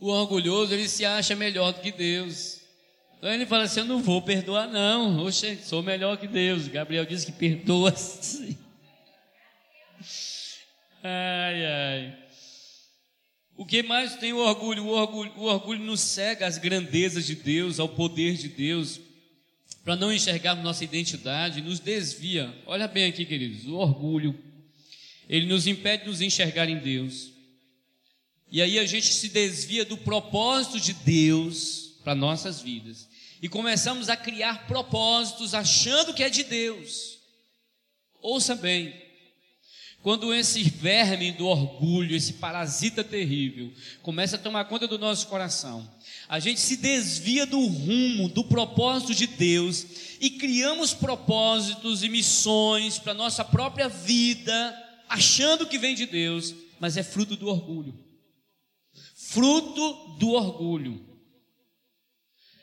[SPEAKER 1] O orgulhoso, ele se acha melhor do que Deus. Então ele fala assim: Eu não vou perdoar, não. Oxe, sou melhor que Deus. Gabriel disse que perdoa sim. Ai, ai. O que mais tem o orgulho? O orgulho, o orgulho nos cega às grandezas de Deus, ao poder de Deus para não enxergar nossa identidade, nos desvia. Olha bem aqui, queridos, o orgulho. Ele nos impede de nos enxergar em Deus. E aí a gente se desvia do propósito de Deus para nossas vidas. E começamos a criar propósitos achando que é de Deus. Ouça bem, quando esse verme do orgulho, esse parasita terrível, começa a tomar conta do nosso coração, a gente se desvia do rumo, do propósito de Deus e criamos propósitos e missões para nossa própria vida, achando que vem de Deus, mas é fruto do orgulho. Fruto do orgulho.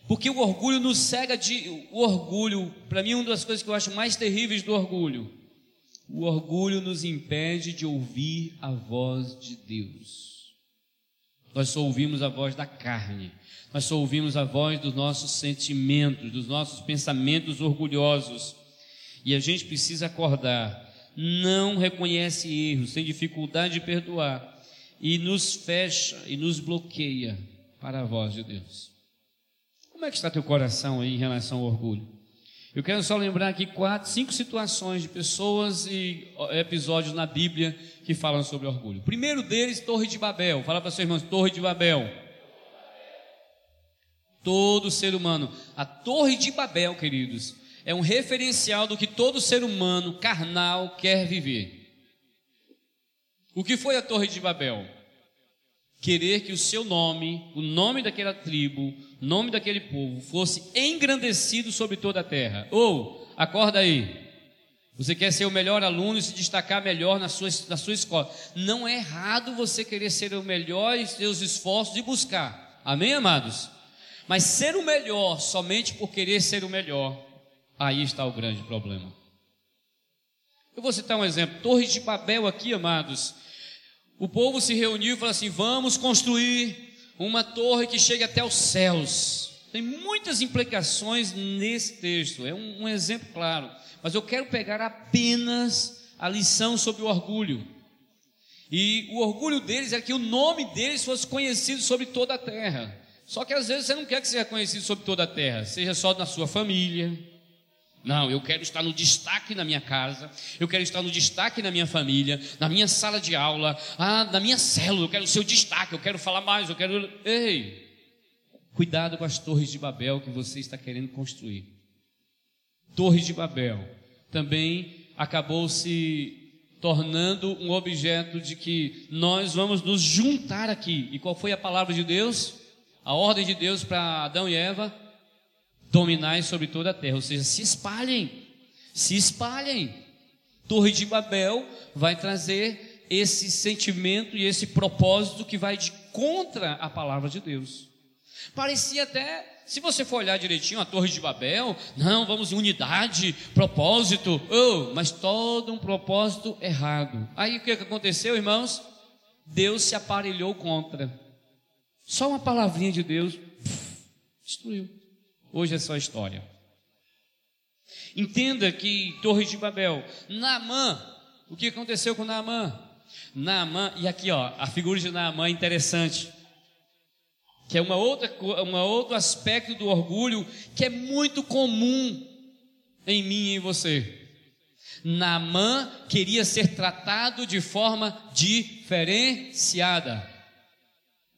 [SPEAKER 1] Porque o orgulho nos cega de. O orgulho, para mim, é uma das coisas que eu acho mais terríveis do orgulho o orgulho nos impede de ouvir a voz de Deus. Nós só ouvimos a voz da carne, nós só ouvimos a voz dos nossos sentimentos, dos nossos pensamentos orgulhosos. E a gente precisa acordar. Não reconhece erros, tem dificuldade de perdoar e nos fecha e nos bloqueia para a voz de Deus. Como é que está teu coração aí em relação ao orgulho? Eu quero só lembrar aqui quatro, cinco situações de pessoas e episódios na Bíblia que falam sobre orgulho. primeiro deles, Torre de Babel. Fala para seus irmãos, Torre de Babel. Todo ser humano. A Torre de Babel, queridos, é um referencial do que todo ser humano carnal quer viver. O que foi a Torre de Babel? querer que o seu nome, o nome daquela tribo, o nome daquele povo, fosse engrandecido sobre toda a terra. Ou, acorda aí, você quer ser o melhor aluno e se destacar melhor na sua, na sua escola. Não é errado você querer ser o melhor e seus esforços e buscar. Amém, amados? Mas ser o melhor somente por querer ser o melhor, aí está o grande problema. Eu vou citar um exemplo. Torres de Babel aqui, amados o povo se reuniu e falou assim: vamos construir uma torre que chegue até os céus. Tem muitas implicações nesse texto, é um, um exemplo claro. Mas eu quero pegar apenas a lição sobre o orgulho. E o orgulho deles é que o nome deles fosse conhecido sobre toda a terra. Só que às vezes você não quer que seja conhecido sobre toda a terra, seja só na sua família, não, eu quero estar no destaque na minha casa, eu quero estar no destaque na minha família, na minha sala de aula, ah, na minha célula, eu quero ser o destaque, eu quero falar mais, eu quero. Ei! Cuidado com as torres de Babel que você está querendo construir. Torres de Babel também acabou se tornando um objeto de que nós vamos nos juntar aqui. E qual foi a palavra de Deus? A ordem de Deus para Adão e Eva? dominai sobre toda a terra, ou seja, se espalhem, se espalhem. Torre de Babel vai trazer esse sentimento e esse propósito que vai de contra a palavra de Deus. Parecia até, se você for olhar direitinho a Torre de Babel, não, vamos em unidade, propósito, oh, mas todo um propósito errado. Aí o que aconteceu, irmãos? Deus se aparelhou contra. Só uma palavrinha de Deus destruiu. Hoje é só história. Entenda que Torre de Babel, Naamã, o que aconteceu com Naamã? Naamã, e aqui ó, a figura de Naamã é interessante, que é uma outra, uma outro aspecto do orgulho que é muito comum em mim e em você. Naamã queria ser tratado de forma diferenciada.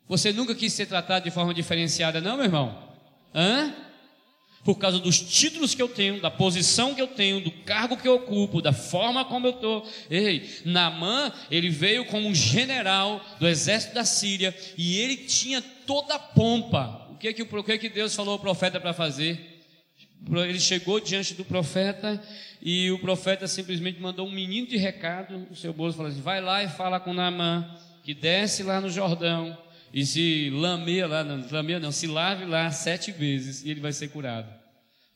[SPEAKER 1] Você nunca quis ser tratado de forma diferenciada, não, meu irmão? Hã? por causa dos títulos que eu tenho, da posição que eu tenho, do cargo que eu ocupo, da forma como eu estou. Ei, Naamã, ele veio como um general do exército da Síria e ele tinha toda a pompa. O que, que, o que, que Deus falou ao profeta para fazer? Ele chegou diante do profeta e o profeta simplesmente mandou um menino de recado, o seu bolso, falou assim: vai lá e fala com Naamã, que desce lá no Jordão e se lameia lá, não, não, se lave lá sete vezes e ele vai ser curado.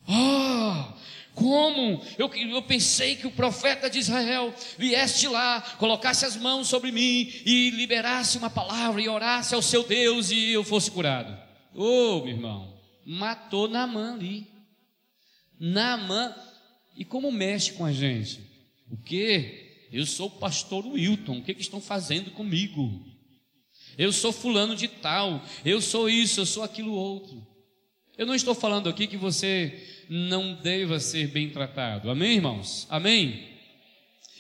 [SPEAKER 1] Ah, oh, como? Eu, eu pensei que o profeta de Israel viesse lá, colocasse as mãos sobre mim e liberasse uma palavra e orasse ao seu Deus e eu fosse curado. Oh, meu irmão, matou Naamã ali. Naamã, e como mexe com a gente? O que? Eu sou o pastor Wilton, o que, que estão fazendo comigo? Eu sou fulano de tal, eu sou isso, eu sou aquilo outro. Eu não estou falando aqui que você não deva ser bem tratado. Amém, irmãos? Amém?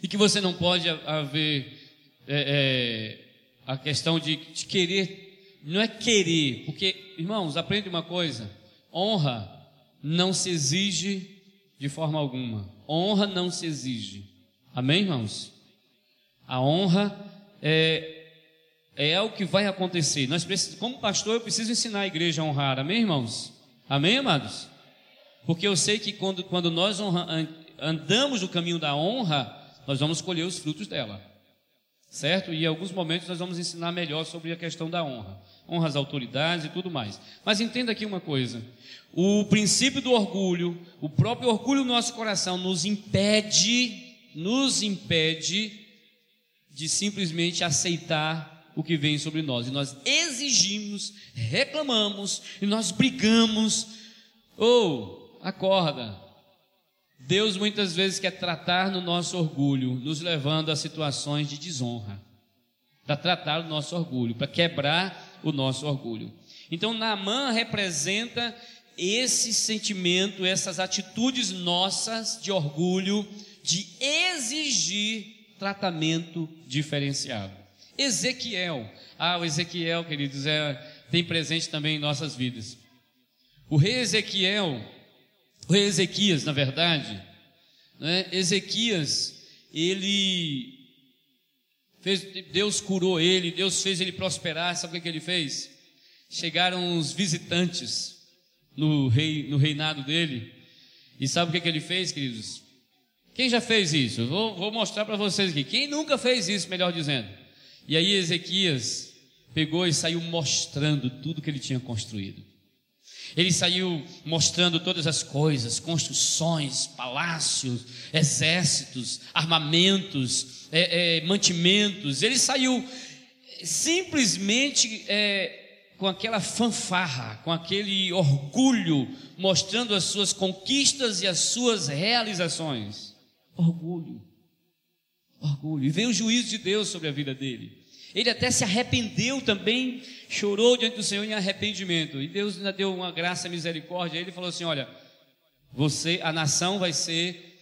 [SPEAKER 1] E que você não pode haver é, é, a questão de, de querer, não é querer, porque, irmãos, aprende uma coisa: honra não se exige de forma alguma. Honra não se exige. Amém, irmãos? A honra é é o que vai acontecer. Nós precisamos, como pastor, eu preciso ensinar a igreja a honrar. Amém, irmãos? Amém, amados? Porque eu sei que quando, quando nós honra, andamos no caminho da honra, nós vamos colher os frutos dela. Certo? E em alguns momentos nós vamos ensinar melhor sobre a questão da honra. Honra às autoridades e tudo mais. Mas entenda aqui uma coisa: o princípio do orgulho, o próprio orgulho do nosso coração, nos impede, nos impede de simplesmente aceitar o que vem sobre nós. E nós exigimos, reclamamos, e nós brigamos. Ou, oh, acorda. Deus muitas vezes quer tratar no nosso orgulho, nos levando a situações de desonra. Para tratar o nosso orgulho, para quebrar o nosso orgulho. Então, Naamã representa esse sentimento, essas atitudes nossas de orgulho, de exigir tratamento diferenciado. Ezequiel. Ah, o Ezequiel, queridos, é, tem presente também em nossas vidas. O rei Ezequiel, o rei Ezequias, na verdade, né? Ezequias, ele fez, Deus curou ele, Deus fez ele prosperar. Sabe o que, ele fez? Chegaram os visitantes no, rei, no reinado dele. E sabe o que, ele fez, queridos? Quem já fez isso? Vou, vou mostrar para vocês aqui. Quem nunca fez isso, melhor dizendo? E aí Ezequias pegou e saiu mostrando tudo que ele tinha construído. Ele saiu mostrando todas as coisas: construções, palácios, exércitos, armamentos, é, é, mantimentos. Ele saiu simplesmente é, com aquela fanfarra, com aquele orgulho, mostrando as suas conquistas e as suas realizações. Orgulho orgulho. E veio o juízo de Deus sobre a vida dele. Ele até se arrependeu também, chorou diante do Senhor em arrependimento. E Deus ainda deu uma graça, misericórdia. Ele falou assim: Olha, você, a nação vai ser,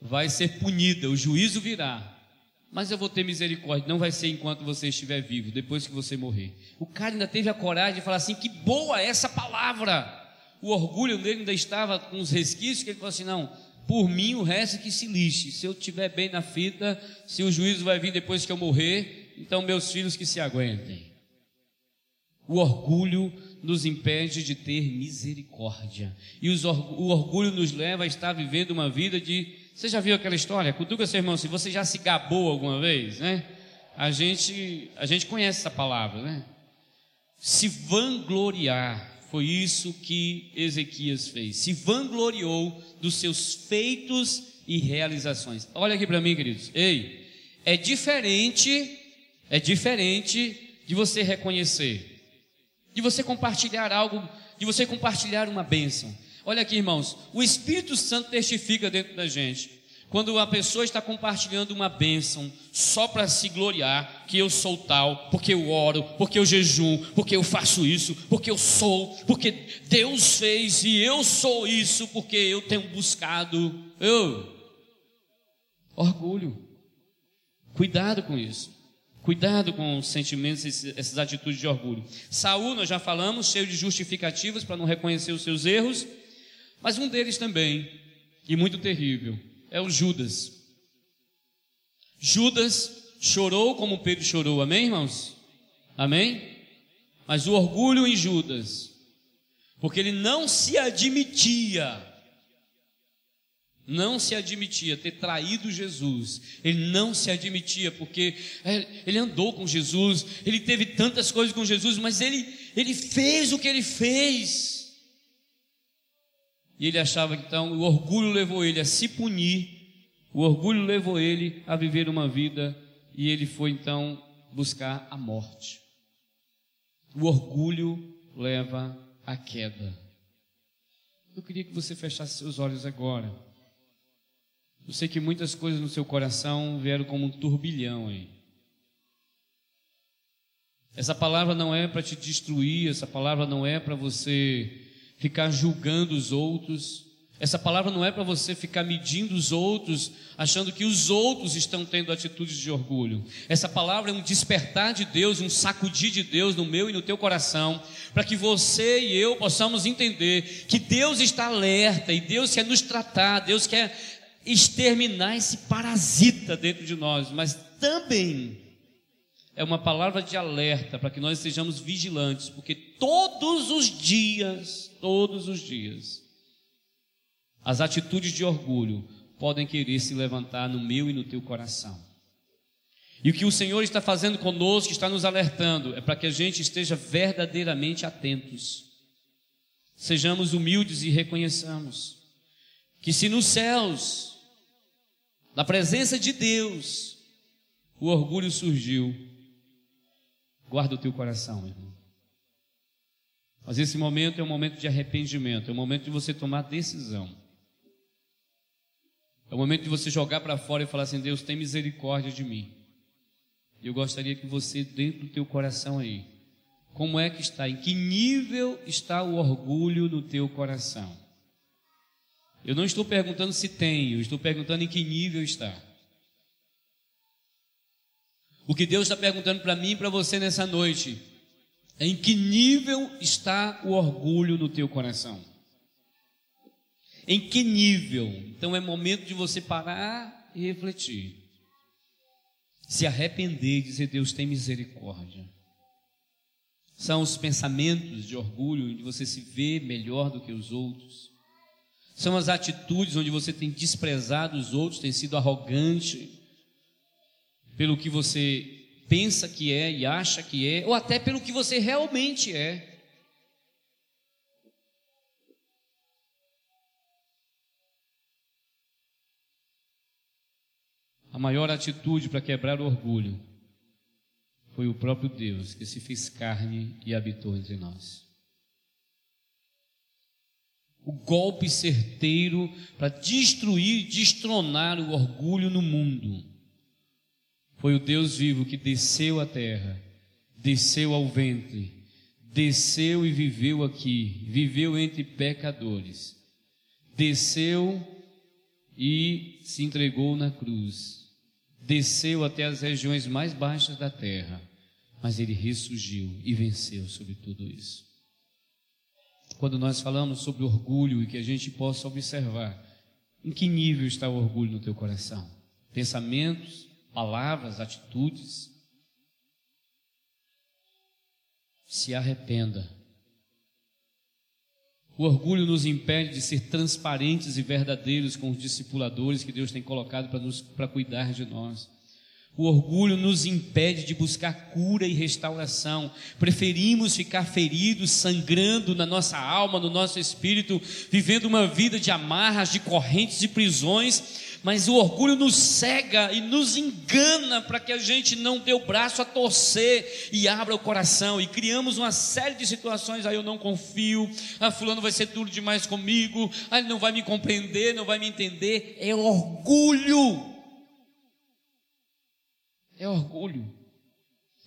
[SPEAKER 1] vai ser punida, o juízo virá. Mas eu vou ter misericórdia. Não vai ser enquanto você estiver vivo, depois que você morrer. O cara ainda teve a coragem de falar assim: Que boa essa palavra! O orgulho dele ainda estava com os resquícios que ele falou assim: Não, por mim o resto é que se lixe. Se eu estiver bem na fita, se o juízo vai vir depois que eu morrer, então meus filhos que se aguentem. O orgulho nos impede de ter misericórdia. E o orgulho nos leva a estar vivendo uma vida de. Você já viu aquela história? Cutuca seu irmão, se você já se gabou alguma vez, né? A gente, a gente conhece essa palavra, né? Se vangloriar foi isso que Ezequias fez. Se vangloriou dos seus feitos e realizações. Olha aqui para mim, queridos. Ei, é diferente, é diferente de você reconhecer, de você compartilhar algo, de você compartilhar uma bênção. Olha aqui, irmãos, o Espírito Santo testifica dentro da gente. Quando a pessoa está compartilhando uma bênção só para se gloriar, que eu sou tal, porque eu oro, porque eu jejum, porque eu faço isso, porque eu sou, porque Deus fez e eu sou isso, porque eu tenho buscado. Eu. Orgulho. Cuidado com isso. Cuidado com os sentimentos e essas atitudes de orgulho. Saul, nós já falamos, cheio de justificativas para não reconhecer os seus erros, mas um deles também, e muito terrível, é o Judas. Judas chorou como Pedro chorou, amém, irmãos? Amém? Mas o orgulho em Judas, porque ele não se admitia, não se admitia ter traído Jesus, ele não se admitia, porque é, ele andou com Jesus, ele teve tantas coisas com Jesus, mas ele, ele fez o que ele fez. E ele achava que então o orgulho levou ele a se punir, o orgulho levou ele a viver uma vida e ele foi então buscar a morte. O orgulho leva à queda. Eu queria que você fechasse seus olhos agora. Eu sei que muitas coisas no seu coração vieram como um turbilhão aí. Essa palavra não é para te destruir, essa palavra não é para você ficar julgando os outros. Essa palavra não é para você ficar medindo os outros, achando que os outros estão tendo atitudes de orgulho. Essa palavra é um despertar de Deus, um sacudir de Deus no meu e no teu coração, para que você e eu possamos entender que Deus está alerta e Deus quer nos tratar, Deus quer exterminar esse parasita dentro de nós, mas também é uma palavra de alerta para que nós sejamos vigilantes, porque todos os dias, todos os dias, as atitudes de orgulho podem querer se levantar no meu e no teu coração. E o que o Senhor está fazendo conosco, está nos alertando, é para que a gente esteja verdadeiramente atentos. Sejamos humildes e reconheçamos que se nos céus, na presença de Deus, o orgulho surgiu, Guarda o teu coração, irmão. Mas esse momento é um momento de arrependimento, é um momento de você tomar decisão. É o momento de você jogar para fora e falar assim: Deus, tem misericórdia de mim. Eu gostaria que você, dentro do teu coração aí, como é que está? Em que nível está o orgulho no teu coração? Eu não estou perguntando se tem, eu estou perguntando em que nível está. O que Deus está perguntando para mim e para você nessa noite é em que nível está o orgulho no teu coração? Em que nível? Então é momento de você parar e refletir. Se arrepender e dizer: Deus tem misericórdia. São os pensamentos de orgulho onde você se vê melhor do que os outros. São as atitudes onde você tem desprezado os outros, tem sido arrogante pelo que você pensa que é e acha que é, ou até pelo que você realmente é. A maior atitude para quebrar o orgulho foi o próprio Deus que se fez carne e habitou entre nós. O golpe certeiro para destruir, destronar o orgulho no mundo foi o Deus vivo que desceu à terra, desceu ao ventre, desceu e viveu aqui, viveu entre pecadores, desceu e se entregou na cruz, desceu até as regiões mais baixas da terra, mas ele ressurgiu e venceu sobre tudo isso. Quando nós falamos sobre orgulho e que a gente possa observar em que nível está o orgulho no teu coração? Pensamentos, palavras, atitudes. Se arrependa. O orgulho nos impede de ser transparentes e verdadeiros com os discipuladores que Deus tem colocado para, nos, para cuidar de nós. O orgulho nos impede de buscar cura e restauração. Preferimos ficar feridos, sangrando na nossa alma, no nosso espírito, vivendo uma vida de amarras, de correntes e prisões, mas o orgulho nos cega e nos engana para que a gente não dê o braço a torcer e abra o coração. E criamos uma série de situações. Aí eu não confio, ah, Fulano vai ser duro demais comigo, ah, ele não vai me compreender, não vai me entender. É orgulho. É orgulho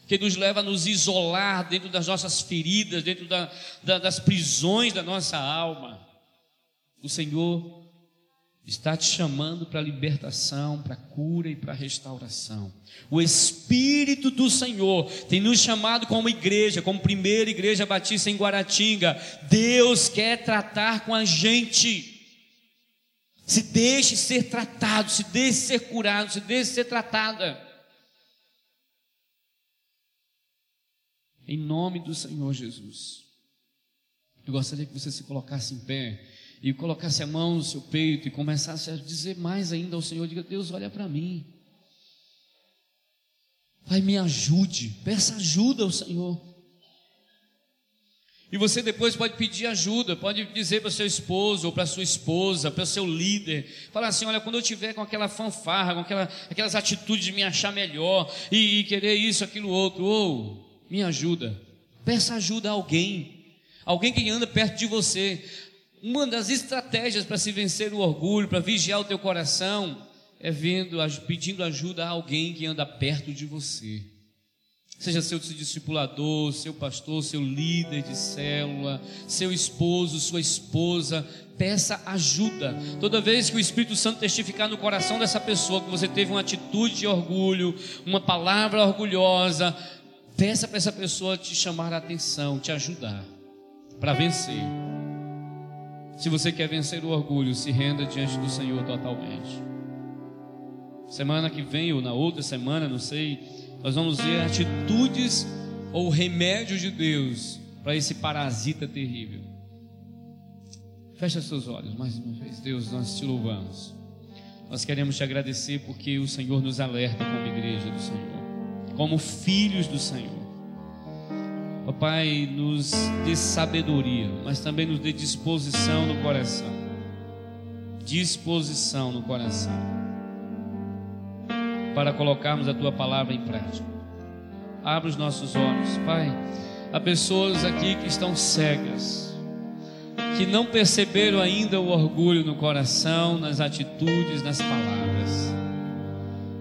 [SPEAKER 1] que nos leva a nos isolar dentro das nossas feridas, dentro da, da, das prisões da nossa alma. O Senhor está te chamando para libertação, para cura e para restauração. O Espírito do Senhor tem nos chamado como igreja, como primeira igreja batista em Guaratinga. Deus quer tratar com a gente. Se deixe ser tratado, se deixe ser curado, se deixe ser tratada. Em nome do Senhor Jesus. Eu gostaria que você se colocasse em pé e colocasse a mão no seu peito e começasse a dizer mais ainda ao Senhor: diga, Deus, olha para mim. Pai, me ajude, peça ajuda ao Senhor. E você depois pode pedir ajuda, pode dizer para seu esposo ou para sua esposa, para seu líder, falar assim: olha, quando eu tiver com aquela fanfarra, com aquela, aquelas atitudes de me achar melhor e, e querer isso, aquilo, outro, ou me ajuda, peça ajuda a alguém, alguém que anda perto de você, uma das estratégias para se vencer o orgulho, para vigiar o teu coração, é vendo, pedindo ajuda a alguém que anda perto de você. Seja seu discipulador, seu pastor, seu líder de célula, seu esposo, sua esposa, peça ajuda. Toda vez que o Espírito Santo testificar no coração dessa pessoa que você teve uma atitude de orgulho, uma palavra orgulhosa, peça para essa pessoa te chamar a atenção, te ajudar para vencer. Se você quer vencer o orgulho, se renda diante do Senhor totalmente. Semana que vem ou na outra semana, não sei, nós vamos ver atitudes ou remédio de Deus para esse parasita terrível. Fecha seus olhos mais uma vez, Deus, nós te louvamos. Nós queremos te agradecer porque o Senhor nos alerta como igreja do Senhor, como filhos do Senhor. Ó Pai, nos dê sabedoria, mas também nos dê disposição no coração. Disposição no coração. Para colocarmos a tua palavra em prática. Abre os nossos olhos, Pai. Há pessoas aqui que estão cegas, que não perceberam ainda o orgulho no coração, nas atitudes, nas palavras.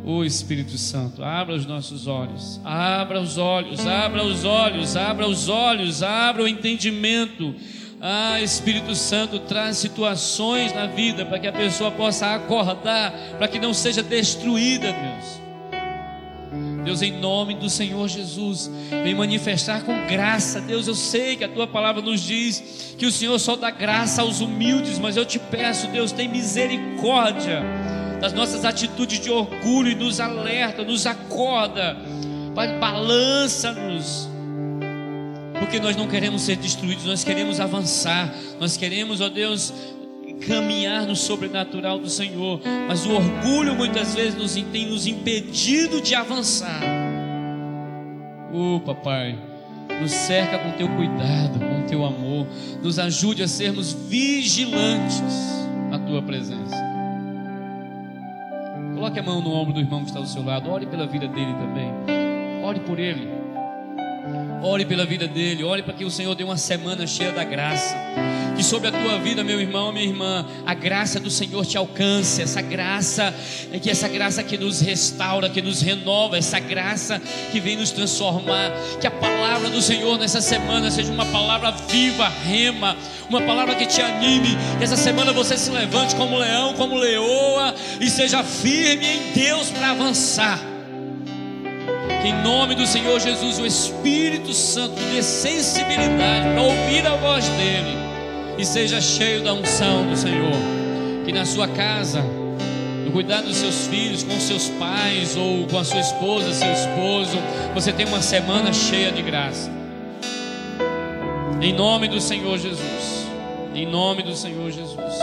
[SPEAKER 1] O oh, Espírito Santo, abra os nossos olhos, abra os olhos, abra os olhos, abra os olhos, abra o entendimento. Ah, Espírito Santo, traz situações na vida para que a pessoa possa acordar, para que não seja destruída, Deus. Deus, em nome do Senhor Jesus, vem manifestar com graça. Deus, eu sei que a tua palavra nos diz que o Senhor só dá graça aos humildes, mas eu te peço, Deus, tem misericórdia das nossas atitudes de orgulho e nos alerta, nos acorda, Pai, balança-nos. Porque nós não queremos ser destruídos, nós queremos avançar, nós queremos, ó Deus, caminhar no sobrenatural do Senhor, mas o orgulho muitas vezes nos tem nos impedido de avançar. Ô oh, papai, nos cerca com teu cuidado, com teu amor, nos ajude a sermos vigilantes na tua presença. Coloque a mão no ombro do irmão que está do seu lado. Ore pela vida dele também. Ore por ele. Ore pela vida dele. Ore para que o Senhor dê uma semana cheia da graça que sobre a tua vida, meu irmão, minha irmã, a graça do Senhor te alcance, essa graça, é que essa graça que nos restaura, que nos renova, essa graça que vem nos transformar. Que a palavra do Senhor nessa semana seja uma palavra viva, rema, uma palavra que te anime. Que essa semana você se levante como leão, como leoa e seja firme em Deus para avançar. Que em nome do Senhor Jesus, o Espírito Santo dê sensibilidade para ouvir a voz dEle e seja cheio da unção do Senhor. Que na sua casa, no cuidado dos seus filhos, com seus pais ou com a sua esposa, seu esposo, você tenha uma semana cheia de graça. Em nome do Senhor Jesus. Em nome do Senhor Jesus.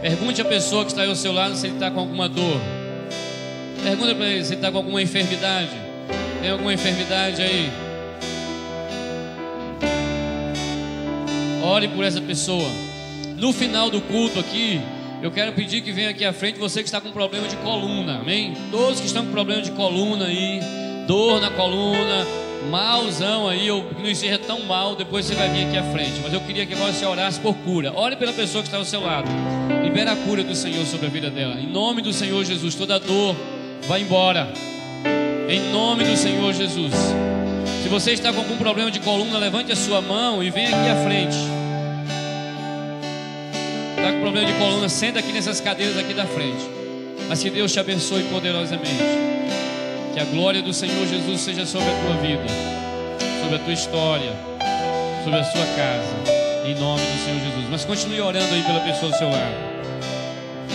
[SPEAKER 1] Pergunte à pessoa que está aí ao seu lado se ele está com alguma dor. Pergunta para ele se ele está com alguma enfermidade. Tem alguma enfermidade aí? Ore por essa pessoa. No final do culto aqui, eu quero pedir que venha aqui à frente você que está com problema de coluna, amém? Todos que estão com problema de coluna aí, dor na coluna, malzão aí, ou que não esteja tão mal, depois você vai vir aqui à frente. Mas eu queria que agora você orasse por cura. Ore pela pessoa que está ao seu lado. Libera a cura do Senhor sobre a vida dela. Em nome do Senhor Jesus, toda dor vai embora. Em nome do Senhor Jesus você está com algum problema de coluna, levante a sua mão e vem aqui à frente. Está com problema de coluna, senta aqui nessas cadeiras aqui da frente. Mas que Deus te abençoe poderosamente. Que a glória do Senhor Jesus seja sobre a tua vida, sobre a tua história, sobre a sua casa. Em nome do Senhor Jesus. Mas continue orando aí pela pessoa do seu lado.